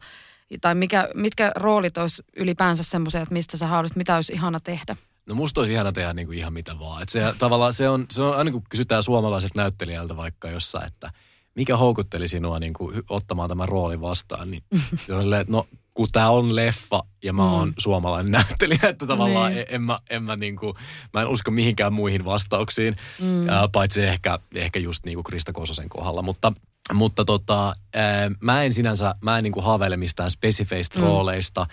Tai mikä, mitkä roolit olisi ylipäänsä semmoisia, että mistä sä haluaisit, mitä olisi ihana tehdä? No musta olisi ihana tehdä niin kuin ihan mitä vaan. Et se, tavallaan se on, se on, aina kun kysytään suomalaiset näyttelijältä vaikka jossain, että mikä houkutteli sinua niin kuin ottamaan tämän roolin vastaan, niin se on silleen, että no kun tämä on leffa ja mä oon mm. suomalainen näyttelijä, että tavallaan niin. en, en, mä, en mä, niin kuin, mä en usko mihinkään muihin vastauksiin, mm. ää, paitsi ehkä, ehkä just niin kuin Krista Kososen kohdalla, mutta mutta tota, ää, mä en sinänsä, mä en niin kuin haaveile mistään spesifeistä mm. rooleista,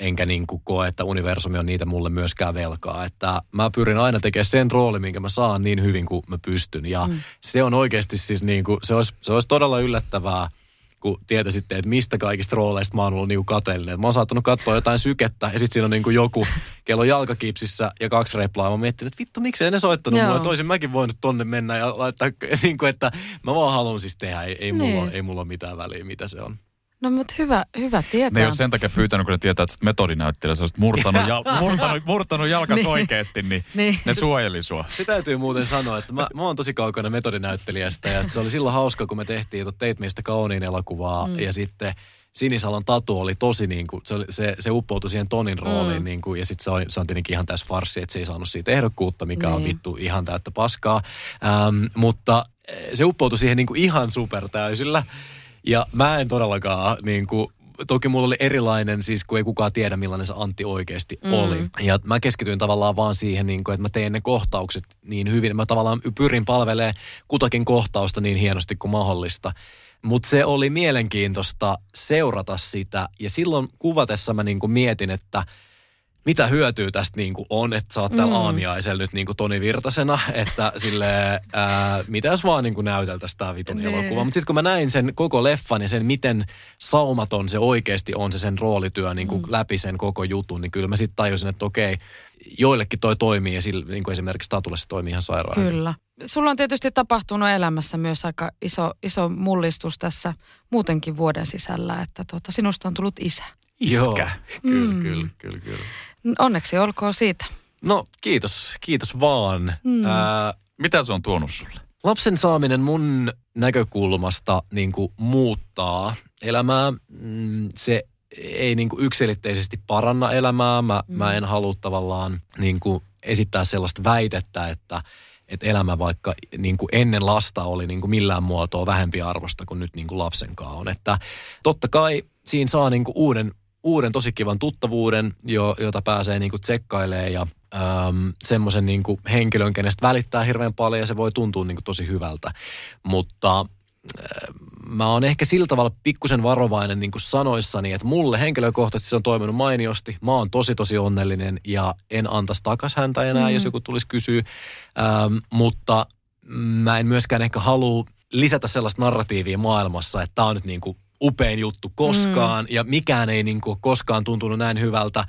enkä niin kuin koe, että universumi on niitä mulle myöskään velkaa. Että mä pyrin aina tekemään sen rooli, minkä mä saan niin hyvin kuin mä pystyn. Ja mm. se on oikeasti siis niin kuin, se olisi, se olisi todella yllättävää, kun tietäisitte, että mistä kaikista rooleista mä oon ollut niinku kateellinen. Mä oon saattanut katsoa jotain sykettä ja sitten siinä on niinku joku kello jalkakipsissä ja kaksi replaa. Mä miettinyt, että vittu, miksei ne soittanut mulle. Toisin mäkin voinut tonne mennä ja laittaa, [LAUGHS] niin kuin, että mä vaan haluan siis tehdä. Ei, ei, niin. mulla, ei mulla mitään väliä, mitä se on. No mutta hyvä, hyvä tietää. Ne ei ole sen takia pyytänyt, kun ne tietää, että metodinäyttelijä, sä murtanut, jal, [LAUGHS] murtanut, murtanut jalkas niin. oikeasti, niin, niin, ne suojeli sua. Se täytyy muuten sanoa, että mä, mä oon tosi kaukana metodinäyttelijästä ja se oli silloin hauska, kun me tehtiin Teit meistä kauniin elokuvaa mm. ja sitten Sinisalon tatu oli tosi niin kuin, se, se, se uppoutui siihen Tonin rooliin mm. niin kuin, ja sitten se on, se on tietenkin ihan tässä farsi, että se ei saanut siitä ehdokkuutta, mikä niin. on vittu ihan täyttä paskaa. Ähm, mutta se uppoutui siihen niin kuin ihan supertäysillä. Ja mä en todellakaan niin kuin, toki mulla oli erilainen, siis kun ei kukaan tiedä millainen se Antti oikeasti mm. oli. Ja mä keskityin tavallaan vaan siihen, niin kuin, että mä teen ne kohtaukset niin hyvin. Mä tavallaan pyrin palvelemaan kutakin kohtausta niin hienosti kuin mahdollista. Mutta se oli mielenkiintoista seurata sitä ja silloin kuvatessa mä niin kuin mietin, että – mitä hyötyä tästä niin kuin on, että sä oot täällä mm. aamiaisella nyt niin kuin Toni Virtasena, että sille ää, mitä jos vaan niin kuin näyteltäisiin tämä vitun nee. elokuva. Mutta sitten kun mä näin sen koko leffan ja sen, miten saumaton se oikeasti on se sen roolityö niin kuin mm. läpi sen koko jutun, niin kyllä mä sitten tajusin, että okei, joillekin toi toimii ja sillä, niin kuin esimerkiksi Statulle se toimii ihan sairaan. Kyllä. Sulla on tietysti tapahtunut elämässä myös aika iso, iso mullistus tässä muutenkin vuoden sisällä, että tota, sinusta on tullut isä. Iskä. Joo, kyllä, mm. kyllä, kyllä, kyllä. Onneksi olkoon siitä. No kiitos, kiitos vaan. Mm. Ää, Mitä se on tuonut sulle? Lapsen saaminen mun näkökulmasta niin kuin muuttaa elämää. Mm, se ei niin kuin yksilitteisesti paranna elämää. Mä, mm. mä en halua tavallaan niin kuin esittää sellaista väitettä, että, että elämä vaikka niin kuin ennen lasta oli niin kuin millään muotoa vähempi arvosta kuin nyt niin kuin lapsen kanssa on. Että totta kai siinä saa niin kuin uuden uuden tosi kivan tuttavuuden, jo, jota pääsee niinku tsekkailemaan ja äm, semmoisen niinku henkilön, kenestä välittää hirveän paljon ja se voi tuntua niinku tosi hyvältä. Mutta äh, mä oon ehkä sillä tavalla pikkusen varovainen niin kuin sanoissani, että mulle henkilökohtaisesti se on toiminut mainiosti. Mä oon tosi tosi onnellinen ja en antaisi takas häntä enää, mm. jos joku tulisi kysyä. Ähm, mutta mä en myöskään ehkä halua lisätä sellaista narratiivia maailmassa, että tämä on nyt niin kuin upein juttu koskaan mm. ja mikään ei niin kuin koskaan tuntunut näin hyvältä.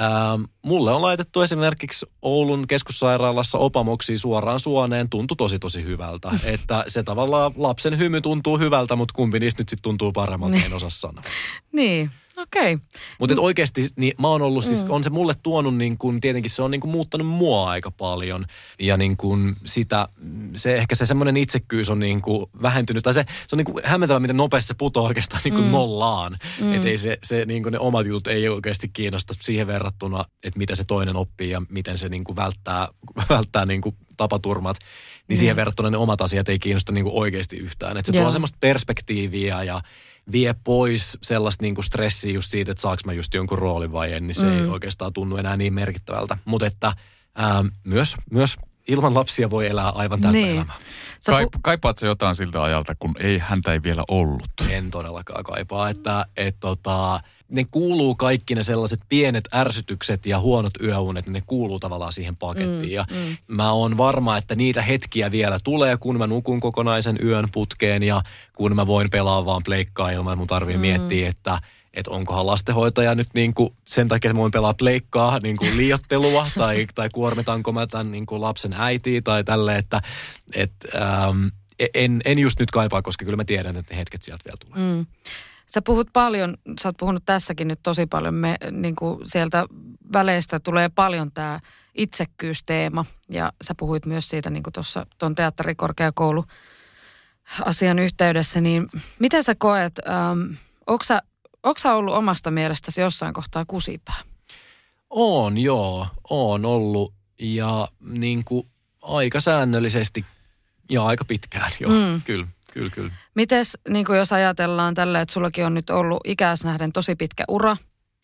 Ähm, mulle on laitettu esimerkiksi Oulun keskussairaalassa opamoksi suoraan suoneen, tuntui tosi tosi hyvältä. [LAUGHS] että se tavallaan lapsen hymy tuntuu hyvältä, mutta kumpi niistä nyt sitten tuntuu paremmalta, en osaa sanoa. niin, Okei. Okay. Mutta oikeasti niin mä oon ollut, siis mm. on se mulle tuonut niin kuin, tietenkin se on niin kuin muuttanut mua aika paljon. Ja niin kuin sitä, se ehkä se semmoinen itsekkyys on niin kuin vähentynyt. Tai se, se on niin hämmentävä, miten nopeasti se putoaa oikeastaan niin kuin mm. nollaan. Mm. Että ei se, se niin ne omat jutut ei oikeasti kiinnosta siihen verrattuna, että mitä se toinen oppii ja miten se niin kuin välttää, [LAUGHS] välttää niin kuin tapaturmat. Niin mm. siihen verrattuna ne omat asiat ei kiinnosta niin kuin oikeasti yhtään. Että se Joo. tuo semmoista perspektiiviä ja vie pois sellaista niin kuin stressiä just siitä, että saaks mä just jonkun roolin vai en, niin se mm. ei oikeastaan tunnu enää niin merkittävältä. Mutta että ää, myös, myös ilman lapsia voi elää aivan täyttä niin. elämää. Kai, kaipaat se jotain siltä ajalta, kun ei häntä ei vielä ollut? En todellakaan kaipaa, että et, tota, ne kuuluu kaikki ne sellaiset pienet ärsytykset ja huonot yöunet, ne kuuluu tavallaan siihen pakettiin. Mm, ja mm. mä oon varma, että niitä hetkiä vielä tulee, kun mä nukun kokonaisen yön putkeen ja kun mä voin pelaa vaan pleikkaa ilman, mun tarvii mm. miettiä, että että onkohan lastenhoitaja nyt niin kuin sen takia, että voin pelaa pleikkaa niin kuin liiottelua tai, tai kuormitanko mä tämän niin kuin lapsen äitiä tai tälle, että et, ähm, en, en just nyt kaipaa, koska kyllä mä tiedän, että ne hetket sieltä vielä tulee. Mm. Sä puhut paljon, sä oot puhunut tässäkin nyt tosi paljon, me, niin kuin sieltä väleistä tulee paljon tämä itsekkyysteema ja sä puhuit myös siitä niin kuin tuossa tuon teatterikorkeakoulu asian yhteydessä, niin miten sä koet, ähm, onko sä, sä ollut omasta mielestäsi jossain kohtaa kusipää? On joo, on ollut ja niin kuin aika säännöllisesti ja aika pitkään jo, mm. kyllä. Kyllä, kyllä. Mites, niin kuin jos ajatellaan tällä, että sullakin on nyt ollut ikäis nähden tosi pitkä ura,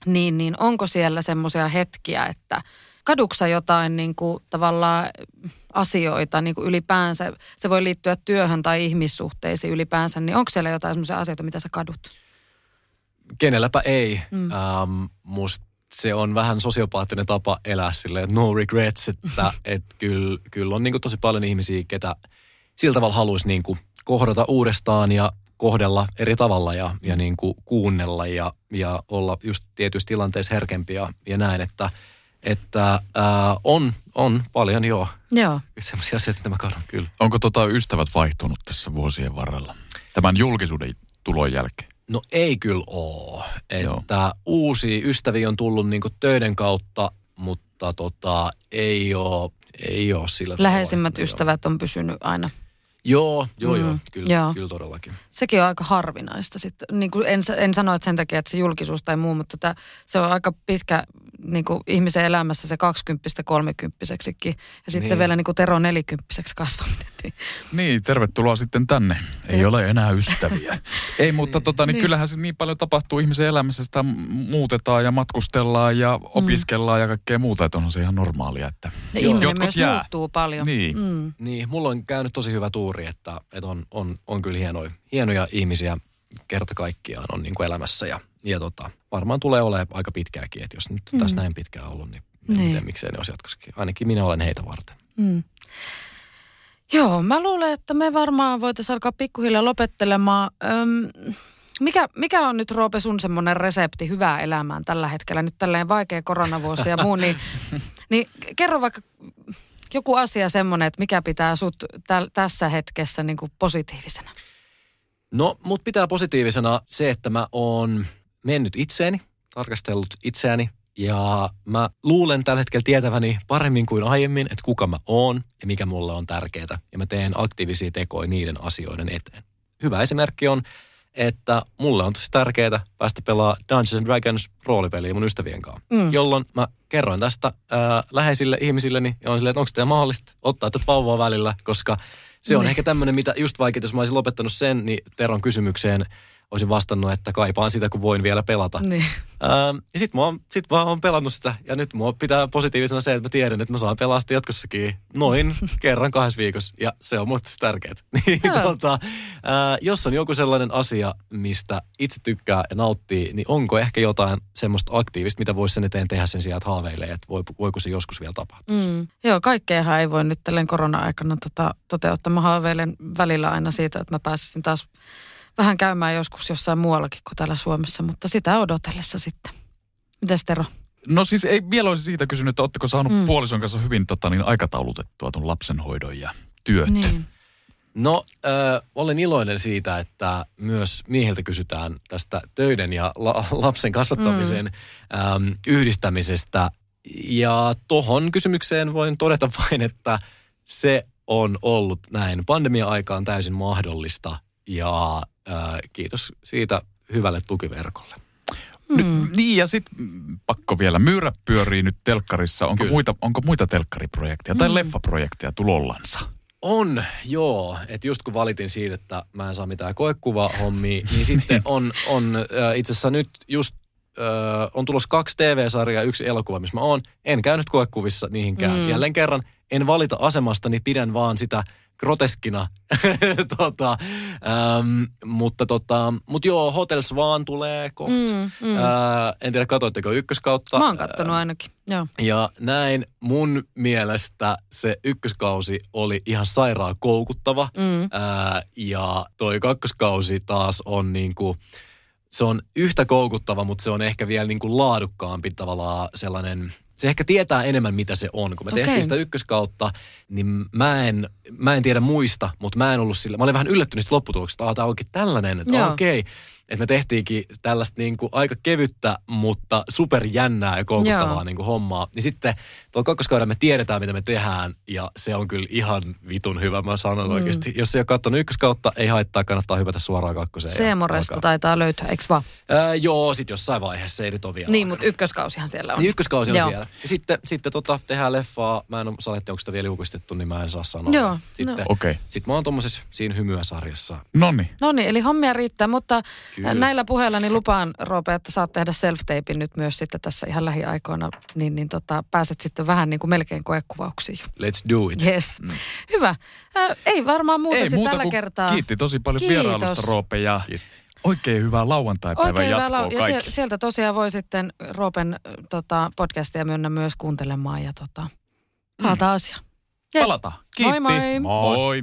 niin, niin onko siellä semmoisia hetkiä, että kaduksa jotain niin kuin, tavallaan asioita niin kuin ylipäänsä, se voi liittyä työhön tai ihmissuhteisiin ylipäänsä, niin onko siellä jotain semmoisia asioita, mitä sä kadut? Kenelläpä ei. Mm. Ähm, musta se on vähän sosiopaattinen tapa elää silleen, no regrets, että [LAUGHS] et kyllä, kyllä on niin kuin tosi paljon ihmisiä, ketä sillä tavalla haluaisi niin kuin kohdata uudestaan ja kohdella eri tavalla ja, ja niin kuin kuunnella ja, ja olla just tietyissä tilanteissa herkempi ja, ja näin, että, että ää, on, on paljon joo. Joo. Sellaisia asioita, mitä mä kadon, kyllä. Onko tota ystävät vaihtunut tässä vuosien varrella? Tämän julkisuuden tulon jälkeen? No ei kyllä ole. Että Joo. uusia ystäviä on tullut niin töiden kautta, mutta tota, ei ole, ei ole sillä Läheisimmät tavalla, ystävät on pysynyt aina Joo, joo, mm. joo, kyllä, joo. kyllä todellakin. Sekin on aika harvinaista. Sitten, niin kuin en, en sano, että sen takia, että se julkisuus tai muu, mutta tämä, se on aika pitkä niin kuin ihmisen elämässä se 20 kolmekymppiseksikin. Ja sitten Niin. vielä niin kuin Tero nelikymppiseksi kasvaminen. Niin. Niin, tervetuloa sitten tänne. Ei ole enää ystäviä. [LAUGHS] Ei, mutta tota, niin Niin. kyllähän se niin paljon tapahtuu ihmisen elämässä. Sitä muutetaan ja matkustellaan ja opiskellaan ja kaikkea muuta, että onhan se ihan normaalia. Että Ja ihminen jotkut myös jää. muuttuu paljon. Niin. Mm. Niin, mulla on käynyt tosi hyvä tuuri, että, että on, on, on kyllä hienoja, hienoja ihmisiä kerta kaikkiaan on niin kuin elämässä. Ja, ja tota, varmaan tulee olemaan aika pitkääkin, että jos nyt mm. tässä näin pitkään ollut, niin, Niin. niin. Miten, miksei ne olisi jatkossakin. Ainakin minä olen heitä varten. Mm. Joo, mä luulen, että me varmaan voitaisiin alkaa pikkuhiljaa lopettelemaan. Öm, mikä, mikä on nyt Roope sun semmoinen resepti hyvää elämään tällä hetkellä? Nyt tälleen vaikea koronavuosi ja muu, niin, [LAUGHS] niin kerro vaikka joku asia semmoinen, että mikä pitää sut täl, tässä hetkessä niin kuin positiivisena. No, mut pitää positiivisena se, että mä oon mennyt itseeni, tarkastellut itseäni ja mä luulen tällä hetkellä tietäväni paremmin kuin aiemmin, että kuka mä oon ja mikä mulle on tärkeää. Ja mä teen aktiivisia tekoja niiden asioiden eteen. Hyvä esimerkki on, että mulle on tosi tärkeää päästä pelaa Dungeons and Dragons roolipeliä mun ystävien kanssa. Mm. Jolloin mä kerroin tästä ää, läheisille ihmisilleni ja on silleen, että onko teidän mahdollista ottaa tätä vauvaa välillä, koska se on Niin. ehkä tämmöinen, mitä just vaikka, jos mä olisin lopettanut sen, niin Teron kysymykseen olisin vastannut, että kaipaan sitä, kun voin vielä pelata. Niin. Ähm, ja sit mä oon, sit vaan oon pelannut sitä. Ja nyt mua pitää positiivisena se, että mä tiedän, että mä saan pelaa sitä jatkossakin noin [LAUGHS] kerran kahdessa viikossa. Ja se on mulle tärkeää. [LAUGHS] Niin, äh, jos on joku sellainen asia, mistä itse tykkää ja nauttii, niin onko ehkä jotain semmoista aktiivista, mitä voisi sen eteen tehdä sen sijaan, että haaveilee, että voi, voiko se joskus vielä tapahtua. Mm. Joo, kaikkeahan ei voi nyt tälleen korona-aikana tota, toteuttaa. Mä haaveilen välillä aina siitä, että mä pääsisin taas vähän käymään joskus jossain muuallakin kuin täällä Suomessa, mutta sitä odotellessa sitten. Mites Tero? No siis ei vielä olisi siitä kysynyt, että oletteko saanut Mm. mm. puolison kanssa hyvin tota, niin aikataulutettua tuon lapsenhoidon ja työt. Niin. No, äh, olen iloinen siitä, että myös miehiltä kysytään tästä töiden ja la- lapsen kasvattamisen mm. ähm, yhdistämisestä. Ja tohon kysymykseen voin todeta [LAUGHS] vain, että se on ollut näin pandemia-aikaan täysin mahdollista ja äh, kiitos siitä hyvälle tukiverkolle. Nyt, niin ja sitten pakko vielä. Myyrä pyörii nyt telkkarissa. Onko, Kyllä. muita, onko muita telkkariprojekteja tai Mm. leffaprojekteja tulollansa? On, joo. Että just kun valitin siitä, että mä en saa mitään koekuva-hommia, niin [LAUGHS] sitten on, on äh, itse asiassa nyt just äh, on tulossa kaksi TV-sarjaa ja yksi elokuva, missä mä oon. En käynyt koekuvissa niihinkään. Mm. Mm. Jälleen kerran en valita asemasta, niin pidän vaan sitä groteskina. [LAUGHS] tota, ähm, mutta tota, mut joo, Hotels vaan tulee kohta. Mm, mm. Äh, en tiedä, katoitteko ykköskautta. Mä oon kattonut ainakin, joo. Ja näin mun mielestä se ykköskausi oli ihan sairaan koukuttava. Mm. Ää, ja toi kakkoskausi taas on niinku, se on yhtä koukuttava, mutta se on ehkä vielä niinku laadukkaampi tavallaan sellainen, se ehkä tietää enemmän mitä se on. Kun me Okei. tehtiin sitä ykköskautta, niin mä en, mä en tiedä muista, mutta mä en ollut sillä, mä olin vähän yllättynyt lopputuloksesta, että tämä onkin tällainen, että okei. Että me tehtiinkin tällaista niinku aika kevyttä, mutta superjännää ja koukuttavaa Joo. niinku hommaa. Niin sitten tuolla kakkoskaudella me tiedetään, mitä me tehdään, ja se on kyllä ihan vitun hyvä, mä sanon mm. oikeasti. Jos ei ole katsonut ykköskautta, ei haittaa, kannattaa hypätä suoraan kakkoseen. Seemoresta taitaa löytyä, eikö vaan? Ää, joo, sit jossain vaiheessa ei nyt ole vielä Niin, mutta ykköskausihan siellä on. Niin ykköskausi on Joo. siellä. Ja sitten, sitten tota, tehdään leffaa. Mä en ole saletti, onko sitä vielä julkistettu, niin mä en saa sanoa. Joo, Sitten, no. Okei. Okay. sitten mä oon tommosessa siinä hymyä-sarjassa. Nonni. No niin, eli hommia riittää, mutta Kyllä. näillä puheilla niin lupaan, Roope, että saat tehdä self-tapein nyt myös sitten tässä ihan lähiaikoina, niin, niin tota, pääset sitten vähän niin kuin melkein koekuvauksiin. Let's do it. Yes. Mm. Hyvä. Äh, ei varmaan muuta Ei sitten muuta tällä kuin kertaa. kiitti tosi paljon Kiitos. vierailusta Roope ja Kiitti. oikein hyvää lauantaipäivän Oikein hyvä jatkoa lau- ja kaikki. siel- sieltä tosiaan voi sitten Roopen tota, podcastia myönnä myös kuuntelemaan ja tota, palataan mm. asiaan. Yes. Palataan. Kiitti. Moi moi. Moi.